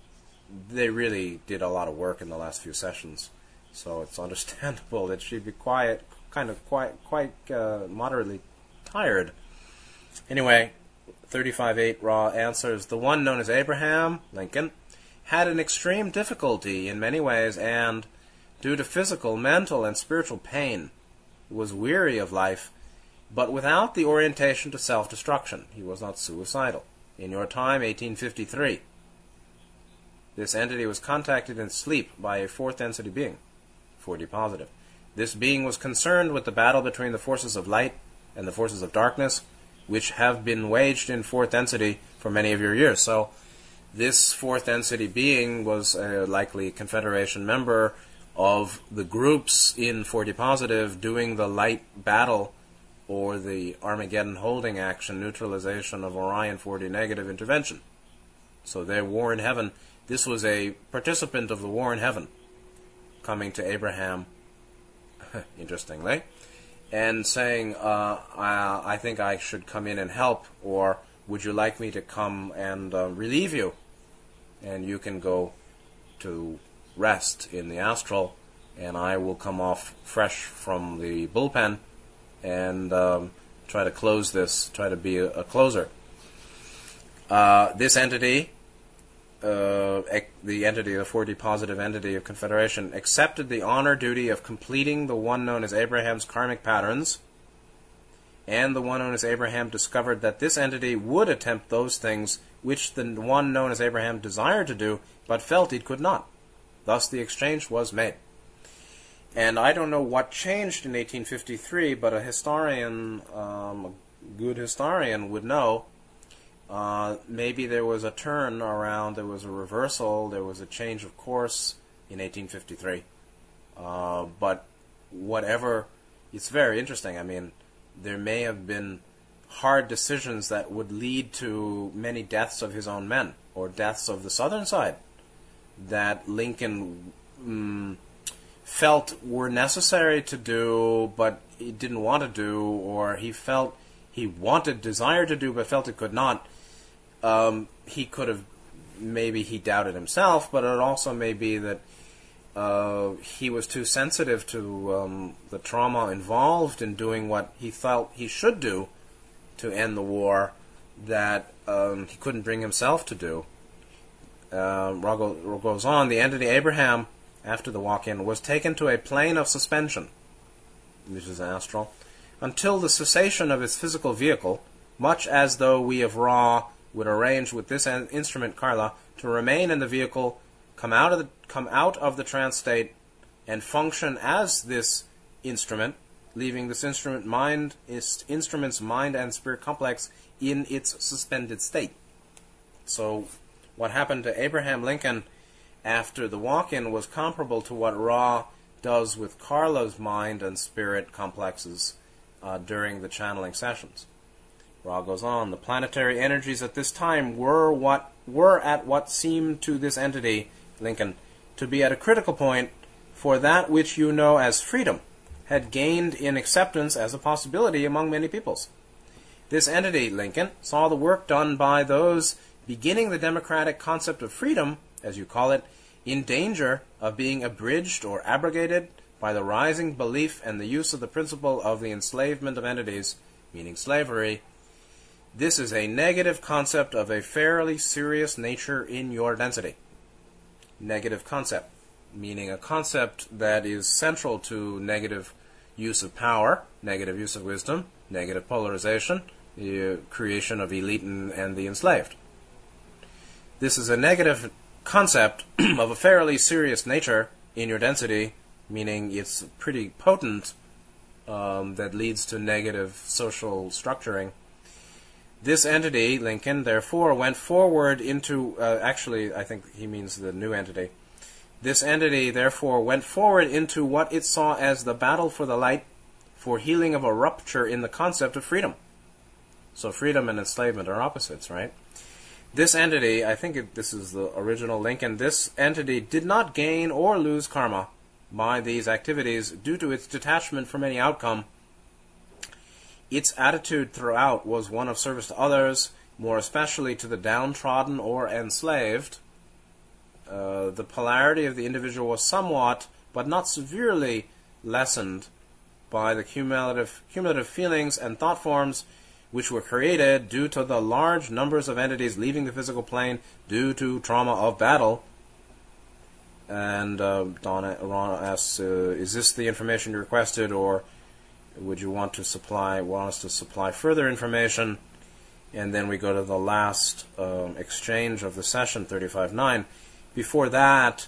they really did a lot of work in the last few sessions, so it's understandable that she'd be quiet, kind of quite, quite uh, moderately tired. Anyway, 35.8 Ra answers the one known as Abraham Lincoln had an extreme difficulty in many ways and due to physical, mental, and spiritual pain. Was weary of life, but without the orientation to self destruction. He was not suicidal. In your time, 1853. This entity was contacted in sleep by a fourth density being, 4D positive. This being was concerned with the battle between the forces of light and the forces of darkness, which have been waged in fourth density for many of your years. So, this fourth density being was a likely Confederation member of the groups in 4D positive doing the light battle or the Armageddon holding action neutralization of Orion 4D negative intervention. So their war in heaven, this was a participant of the war in heaven coming to Abraham, interestingly, and saying, uh, I, I, think I should come in and help, or would you like me to come and uh, relieve you? And you can go to rest in the astral, and I will come off fresh from the bullpen and um, try to close this, try to be a, a closer. Uh, this entity, uh, ec- the entity, the 4D positive entity of Confederation, accepted the honor duty of completing the one known as Abraham's karmic patterns. And the one known as Abraham discovered that this entity would attempt those things which the one known as Abraham desired to do, but felt he could not. Thus the exchange was made. And I don't know what changed in 1853, but a historian, um, a good historian, would know. Uh, maybe there was a turn around, there was a reversal, there was a change of course in 1853. Uh, but whatever, it's very interesting. I mean, there may have been hard decisions that would lead to many deaths of his own men or deaths of the southern side that Lincoln mm, felt were necessary to do, but he didn't want to do, or he felt he wanted, desired to do, but felt it could not. Um, he could have, maybe he doubted himself, but it also may be that uh, he was too sensitive to um, the trauma involved in doing what he felt he should do to end the war that um, he couldn't bring himself to do. Uh, goes on, the entity Abraham, after the walk-in, was taken to a plane of suspension, which is astral, until the cessation of its physical vehicle, much as though we of Ra would arrange with this instrument, Carla, to remain in the vehicle, come out of the, come out of the trance state, and function as this instrument, leaving this instrument mind, its instrument's mind and spirit complex in its suspended state. So, what happened to Abraham Lincoln after the walk-in was comparable to what Ra does with Carla's mind and spirit complexes uh, during the channeling sessions. Ra goes on. The planetary energies at this time were what were at what seemed to this entity, Lincoln, to be at a critical point for that which you know as freedom had gained in acceptance as a possibility among many peoples. This entity, Lincoln, saw the work done by those beginning the democratic concept of freedom, as you call it, in danger of being abridged or abrogated by the rising belief and the use of the principle of the enslavement of entities, meaning slavery. This is a negative concept of a fairly serious nature in your density. Negative concept, meaning a concept that is central to negative use of power, negative use of wisdom, negative polarization, the creation of elite and, and the enslaved. This is a negative concept of a fairly serious nature in your density, meaning it's pretty potent, um, that leads to negative social structuring. This entity, Lincoln, therefore, went forward into, uh, actually, I think he means the new entity. This entity, therefore, went forward into what it saw as the battle for the light, for healing of a rupture in the concept of freedom. So freedom and enslavement are opposites, right? This entity, I think it, this is the original Lincoln, this entity did not gain or lose karma by these activities due to its detachment from any outcome. Its attitude throughout was one of service to others, more especially to the downtrodden or enslaved. Uh, the polarity of the individual was somewhat, but not severely, lessened by the cumulative, cumulative feelings and thought forms which were created due to the large numbers of entities leaving the physical plane due to trauma of battle. And uh, Donna Ron asks, uh, "Is this the information you requested, or would you want to supply want us to supply further information?" And then we go to the last um, exchange of the session, 35.9. Before that,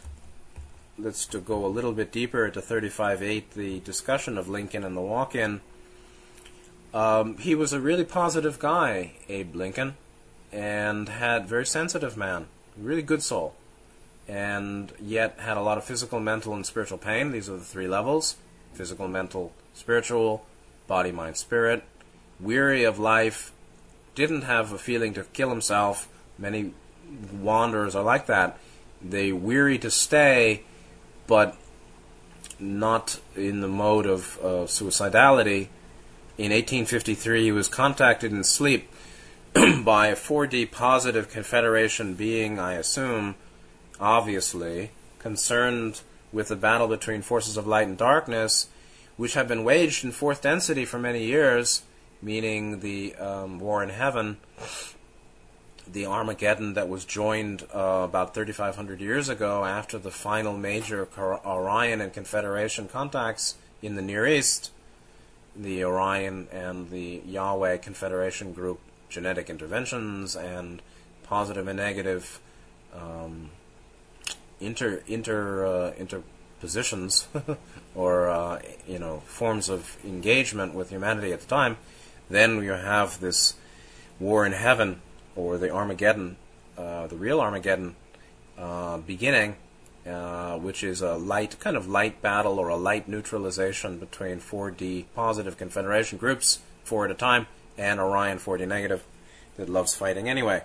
let's to go a little bit deeper to 35.8, the discussion of Lincoln and the walk-in. Um, he was a really positive guy, Abe Lincoln, and had very sensitive man, really good soul, and yet had a lot of physical, mental, and spiritual pain. These are the three levels: physical, mental, spiritual, body, mind, spirit. Weary of life, didn't have a feeling to kill himself. Many wanderers are like that. They weary to stay, but not in the mode of uh, suicidality in 1853, he was contacted in sleep by a 4D positive Confederation being, I assume, obviously, concerned with the battle between forces of light and darkness, which have been waged in fourth density for many years, meaning the um, war in heaven, the Armageddon that was joined uh, about 3,500 years ago after the final major Orion and Confederation contacts in the Near East the Orion and the Yahweh Confederation group genetic interventions and positive and negative um, inter inter uh, interpositions or uh, you know forms of engagement with humanity at the time, then you have this war in heaven or the Armageddon, uh, the real Armageddon uh, beginning uh, which is a light, kind of light battle or a light neutralization between 4D positive Confederation groups, four at a time, and Orion 4D negative that loves fighting anyway.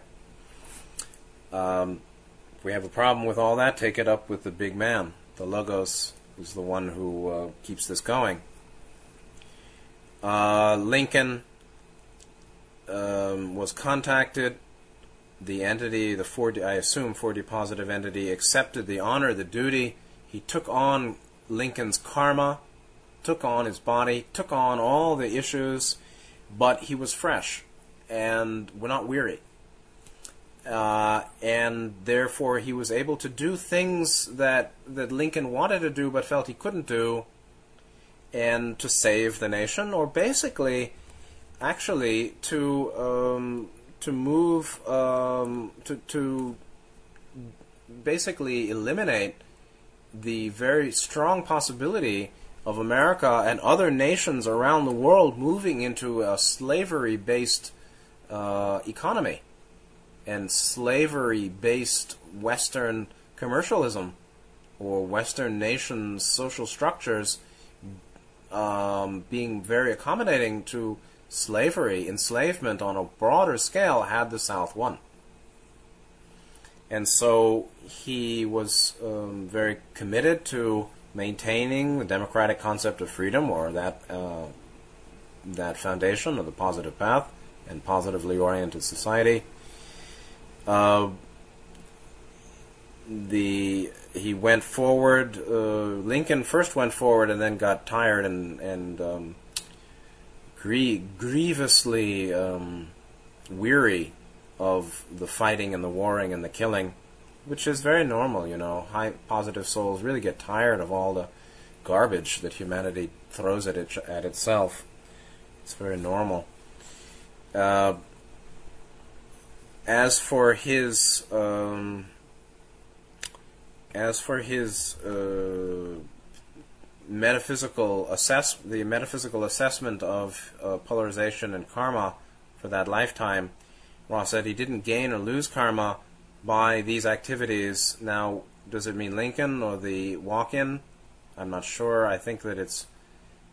Um, If we have a problem with all that, take it up with the big man. The Logos is the one who uh, keeps this going. Uh, Lincoln um, was contacted. The entity, the 4D, I assume 4D positive entity, accepted the honor, the duty. He took on Lincoln's karma, took on his body, took on all the issues, but he was fresh and we're not weary. Uh, and therefore he was able to do things that that Lincoln wanted to do but felt he couldn't do, and to save the nation, or basically, actually to um, to move um, to to basically eliminate the very strong possibility of America and other nations around the world moving into a slavery-based uh, economy and slavery based Western commercialism or Western nations' social structures um, being very accommodating to slavery, enslavement on a broader scale, had the South won. And so he was um, very committed to maintaining the democratic concept of freedom or that uh, that foundation of the positive path and positively oriented society. Uh, the he went forward. Uh, Lincoln first went forward and then got tired and and um, grie- grievously um, weary of the fighting and the warring and the killing, which is very normal. You know, high positive souls really get tired of all the garbage that humanity throws at it at itself. It's very normal. Uh, as for his um, as for his uh, metaphysical assess the metaphysical assessment of uh, polarization and karma for that lifetime, Ra said he didn't gain or lose karma by these activities. Now, does it mean Lincoln or the walk-in? I'm not sure. I think that it's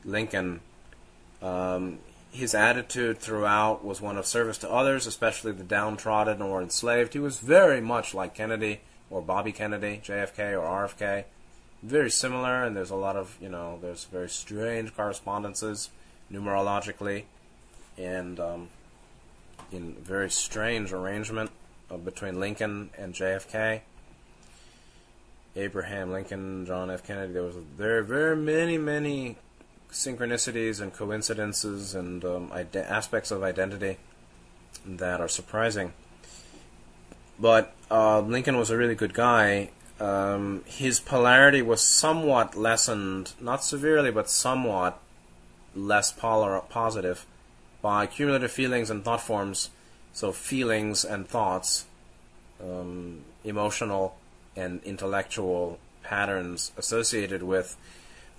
Lincoln. Um, his attitude throughout was one of service to others, especially the downtrodden or enslaved. He was very much like Kennedy or Bobby Kennedy, JFK or RFK. Very similar, and there's a lot of, you know, there's very strange correspondences numerologically and um, in very strange arrangement between Lincoln and JFK. Abraham Lincoln, John F. Kennedy. There was very, very many, many synchronicities and coincidences and um, ide- aspects of identity that are surprising. But uh, Lincoln was a really good guy. Um, his polarity was somewhat lessened, not severely, but somewhat less polar- positive by cumulative feelings and thought forms. So, feelings and thoughts, um, emotional and intellectual patterns associated with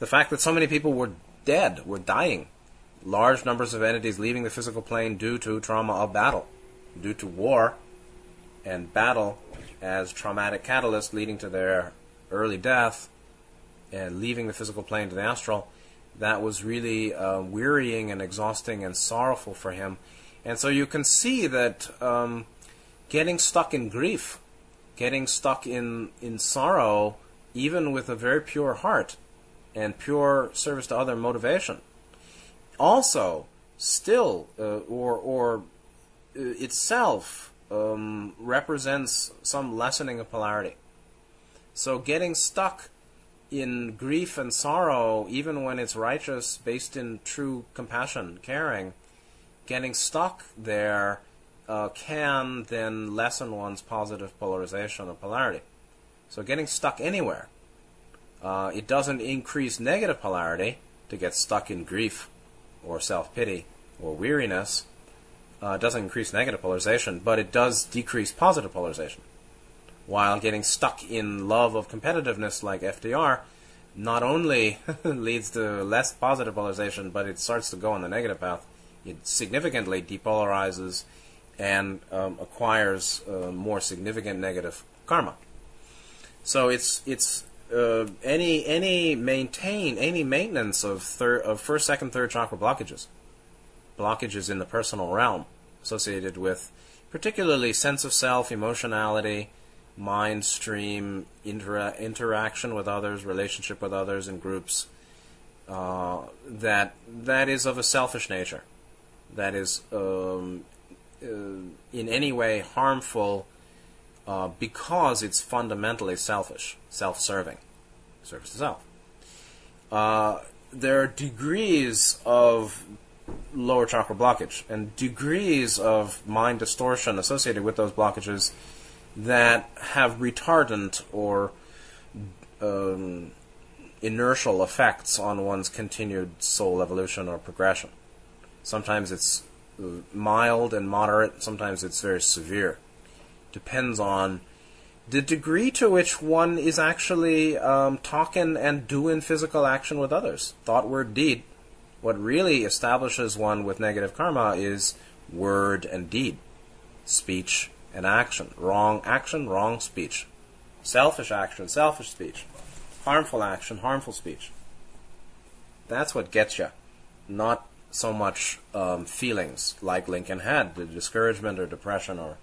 the fact that so many people were dead, were dying. Large numbers of entities leaving the physical plane due to trauma of battle, due to war and battle as traumatic catalyst leading to their early death and leaving the physical plane to the astral. That was really uh, wearying and exhausting and sorrowful for him. And so you can see that um, getting stuck in grief, getting stuck in, in sorrow, even with a very pure heart, and pure service to other motivation. Also, still, uh, or or uh, itself um, represents some lessening of polarity. So, getting stuck in grief and sorrow, even when it's righteous, based in true compassion, caring, getting stuck there uh, can then lessen one's positive polarization or polarity. So, getting stuck anywhere uh, it doesn't increase negative polarity to get stuck in grief or self pity or weariness. Uh, it doesn't increase negative polarization, but it does decrease positive polarization. While getting stuck in love of competitiveness like FDR not only leads to less positive polarization, but it starts to go on the negative path. It significantly depolarizes and um, acquires uh, more significant negative karma. So it's it's uh, any any maintain any maintenance of third of first, second, third chakra blockages, blockages in the personal realm associated with particularly sense of self, emotionality, mind stream intera- interaction with others, relationship with others in groups, uh, that that is of a selfish nature, that is um, uh, in any way harmful uh, because it's fundamentally selfish, self-serving, serves to self. Uh, there are degrees of lower chakra blockage and degrees of mind distortion associated with those blockages that have retardant or um, inertial effects on one's continued soul evolution or progression. Sometimes it's uh, mild and moderate, sometimes it's very severe. Depends on the degree to which one is actually um, talking and doing physical action with others. Thought, word, deed. What really establishes one with negative karma is word and deed, speech and action. Wrong action, wrong speech. Selfish action, selfish speech. Harmful action, harmful speech. That's what gets you, not so much um, feelings like Lincoln had, the discouragement or depression or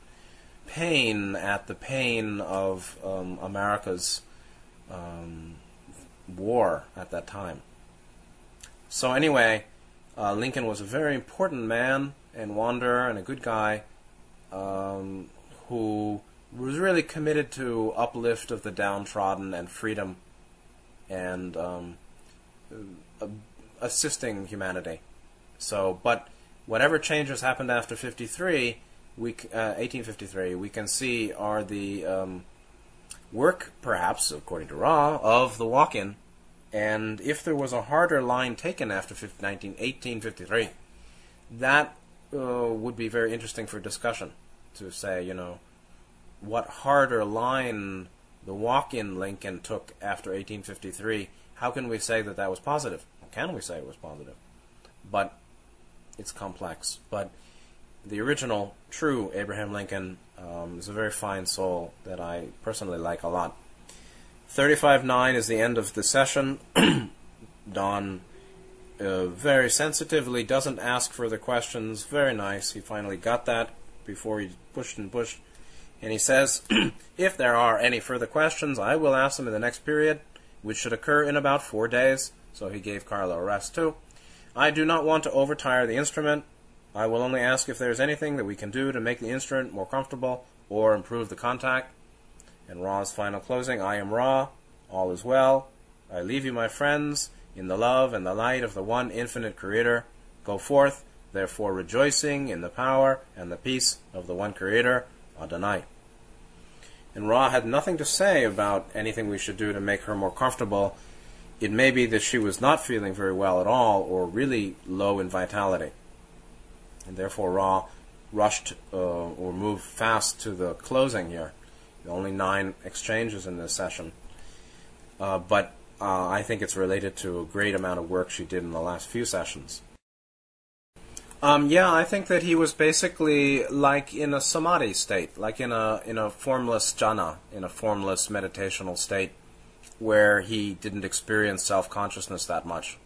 pain at the pain of um, America's um, war at that time. So anyway, uh, Lincoln was a very important man and wanderer and a good guy um, who was really committed to uplift of the downtrodden and freedom and um, uh, assisting humanity. So, but whatever changes happened after 53, we, uh, 1853, we can see are the um, work, perhaps, according to Ra, of the walk-in. And if there was a harder line taken after 19, 1853, that uh, would be very interesting for discussion. To say, you know, what harder line the walk-in Lincoln took after 1853. How can we say that that was positive? Can we say it was positive? But it's complex. But the original, true Abraham Lincoln um, is a very fine soul that I personally like a lot. 35.9 is the end of the session. Don uh, very sensitively doesn't ask further questions. Very nice. He finally got that before he pushed and pushed. And he says, if there are any further questions, I will ask them in the next period, which should occur in about four days. So he gave Carla a rest too. I do not want to overtire the instrument. I will only ask if there is anything that we can do to make the instrument more comfortable or improve the contact. And Ra's final closing I am Ra, all is well. I leave you, my friends, in the love and the light of the one infinite Creator. Go forth, therefore, rejoicing in the power and the peace of the one Creator, Adonai. And Ra had nothing to say about anything we should do to make her more comfortable. It may be that she was not feeling very well at all or really low in vitality and therefore Ra rushed uh, or moved fast to the closing here. Only nine exchanges in this session, uh, but uh, I think it's related to a great amount of work she did in the last few sessions. Um, yeah, I think that he was basically like in a samadhi state, like in a in a formless jhana, in a formless meditational state, where he didn't experience self consciousness that much,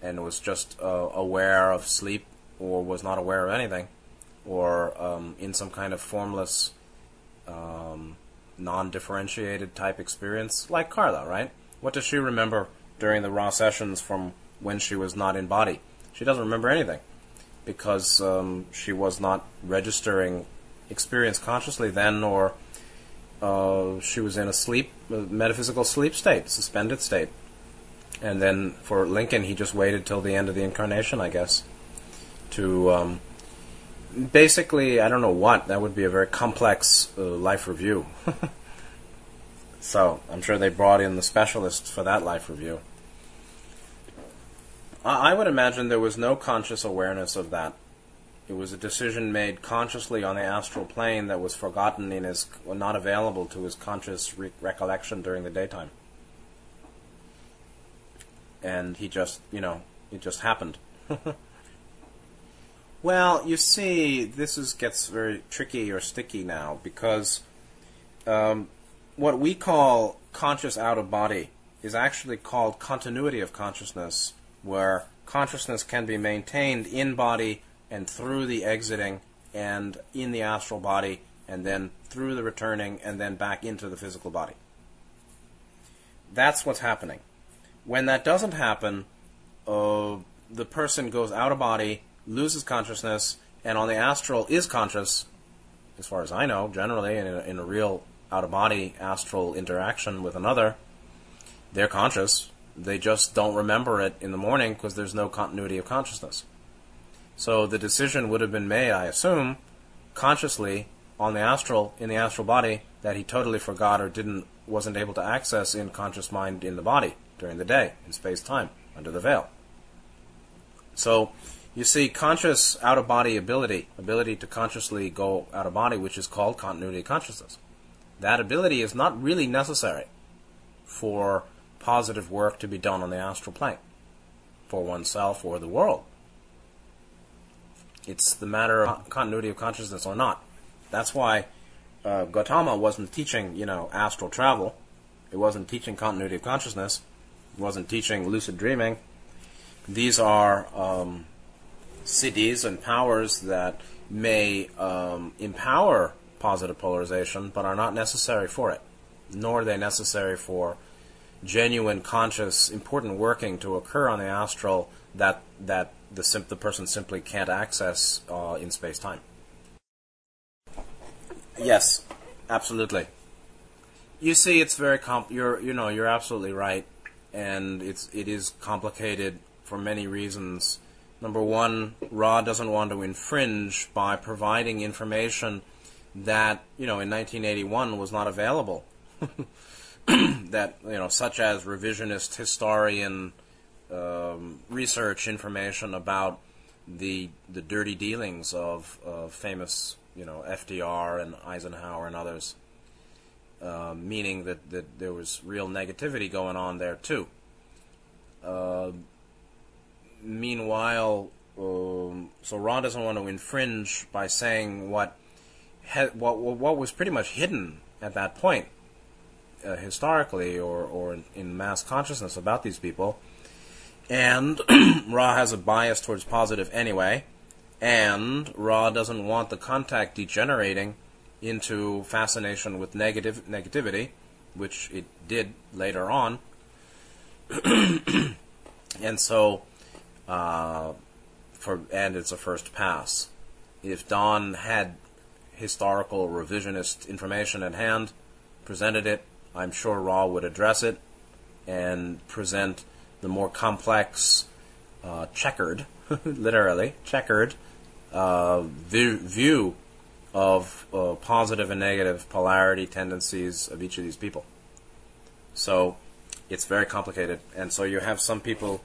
and was just uh, aware of sleep or was not aware of anything, or um, in some kind of formless, um, non differentiated type experience, like Carla, right? What does she remember during the Ra sessions from when she was not in body? She doesn't remember anything because um, she was not registering experience consciously then, or uh, she was in a sleep, metaphysical sleep state, suspended state. And then for Lincoln, he just waited till the end of the incarnation, I guess to um, basically, I don't know what, that would be a very complex uh, life review. so I'm sure they brought in the specialists for that life review. I, I would imagine there was no conscious awareness of that. It was a decision made consciously on the astral plane that was forgotten in his, not available to his conscious re- recollection during the daytime. And he just, you know, it just happened. Well, you see, this is gets very tricky or sticky now because um, what we call conscious out of body is actually called continuity of consciousness, where consciousness can be maintained in body and through the exiting and in the astral body and then through the returning, and then back into the physical body. That's what's happening. When that doesn't happen, uh, the person goes out of body, loses consciousness, and on the astral is conscious, as far as I know, generally, in a, in a real out of body astral interaction with another, they're conscious. They just don't remember it in the morning because there's no continuity of consciousness. So the decision would have been made, I assume, consciously on the astral in the astral body that he totally forgot or didn't wasn't able to access in conscious mind in the body during the day in space time under the veil. So you see conscious out of body ability, ability to consciously go out of body, which is called continuity of consciousness. That ability is not really necessary for positive work to be done on the astral plane for oneself or the world. It's the matter of continuity of consciousness or not. That's why uh, Gautama wasn't teaching, you know, astral travel. It wasn't teaching continuity of consciousness. It wasn't teaching lucid dreaming. These are um, siddhis and powers that may um, empower positive polarization, but are not necessary for it, nor are they necessary for genuine, conscious, important working to occur on the astral that that the sim- the person simply can't access uh, in space time. Yes, absolutely. You see, it's very comp. You're you know you're absolutely right, and it's it is complicated for many reasons. Number one, Ra doesn't want to infringe by providing information that you know in 1981 was not available. that you know, such as revisionist historian um, research information about the the dirty dealings of, of famous you know FDR and Eisenhower and others, uh, meaning that, that there was real negativity going on there too. Uh, meanwhile, um, so Ra doesn't want to infringe by saying what, what what was pretty much hidden at that point uh, historically or, or in, mass consciousness about these people. And Ra has a bias towards positive anyway, and Ra doesn't want the contact degenerating into fascination with negative negativity, which it did later on. and so, uh, for and it's a first pass. If Don had historical revisionist information at hand, presented it, I'm sure Ra would address it and present the more complex, uh, checkered, literally checkered, uh, view of uh, positive and negative polarity tendencies of each of these people. So it's very complicated, and so you have some people.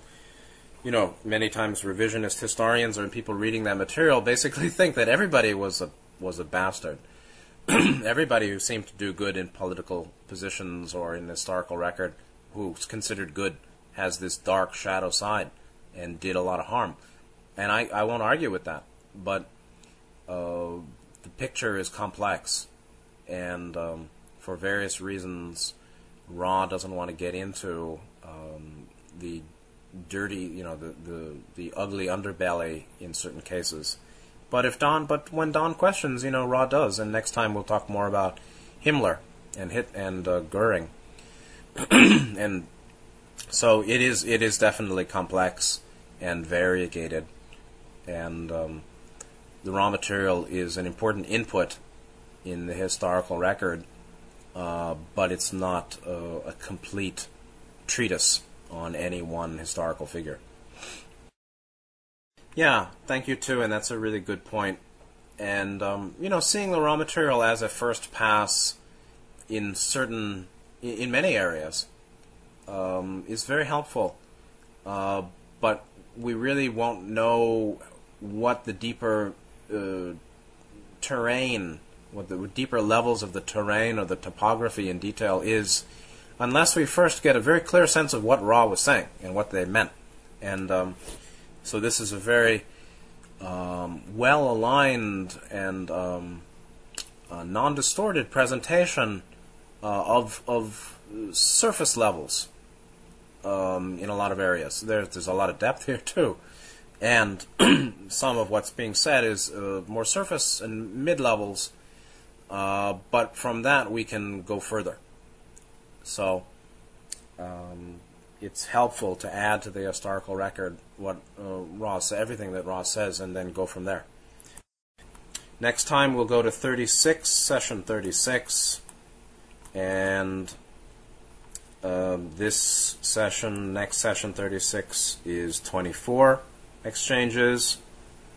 You know, many times revisionist historians or people reading that material basically think that everybody was a was a bastard everybody who seemed to do good in political positions or in historical record, who's considered good, has this dark shadow side and did a lot of harm. And I, I won't argue with that, but uh, the picture is complex, and um, for various reasons, Ra doesn't want to get into um, the dirty, you know, the, the the ugly underbelly in certain cases. But if Don, but when Don questions, you know, Ra does, and next time we'll talk more about Himmler and Hit and uh, Goering, and so it is. It is definitely complex and variegated, and um, the Ra material is an important input in the historical record, uh, but it's not uh, a complete treatise on any one historical figure. Yeah, thank you too, and that's a really good point. And um, you know, seeing the Ra material as a first pass in certain, in many areas, um, is very helpful. Uh, but we really won't know what the deeper uh, terrain, what the deeper levels of the terrain or the topography in detail is, unless we first get a very clear sense of what Ra was saying and what they meant. And um, so this is a very um, well aligned and um, uh, non distorted presentation uh, of, of surface levels um, in a lot of areas. There's, there's a lot of depth here, too. And some of what's being said is uh, more surface and mid levels Uh, but from that, we can go further. So um, it's helpful to add to the historical record what uh, Ross, everything that Ross says, and then go from there. Next time we'll go to 36, session 36, and uh, this session, next session 36, is 24 exchanges.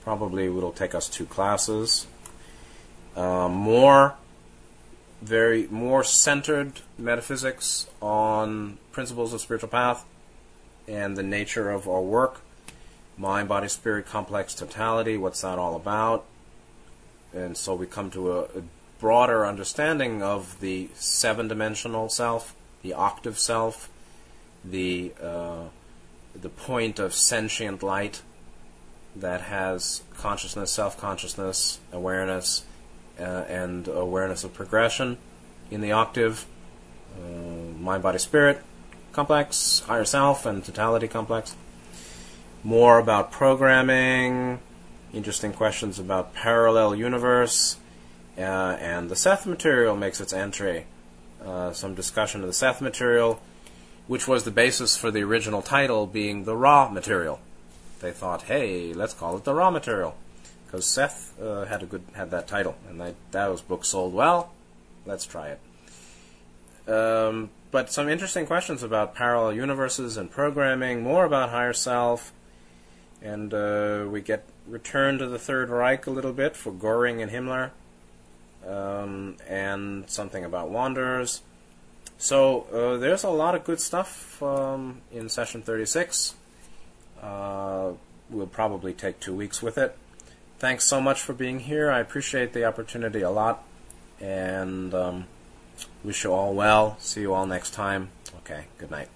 Probably it'll take us two classes. Uh, more very more centered metaphysics on principles of spiritual path and the nature of our work. Mind, body, spirit, complex totality. What's that all about? And so we come to a, a broader understanding of the seven-dimensional self, the octave self, the uh, the point of sentient light that has consciousness, self-consciousness, awareness, uh, and awareness of progression in the octave, uh, mind, body, spirit complex, higher self, and totality complex. More about programming, interesting questions about parallel universe, uh, and the Seth material makes its entry. Uh, some discussion of the Seth material, which was the basis for the original title being the Ra material. They thought, hey, let's call it the Ra material because Seth uh, had a good had that title, and that those books sold well. Let's try it. Um, but some interesting questions about parallel universes and programming, more about higher self, and uh, we get returned to the Third Reich a little bit for Goering and Himmler, um, and something about Wanderers. So uh, there's a lot of good stuff um, in session 36. Uh, we'll probably take two weeks with it thanks so much for being here. I appreciate the opportunity a lot. And um, wish you all well. See you all next time. Okay, good night.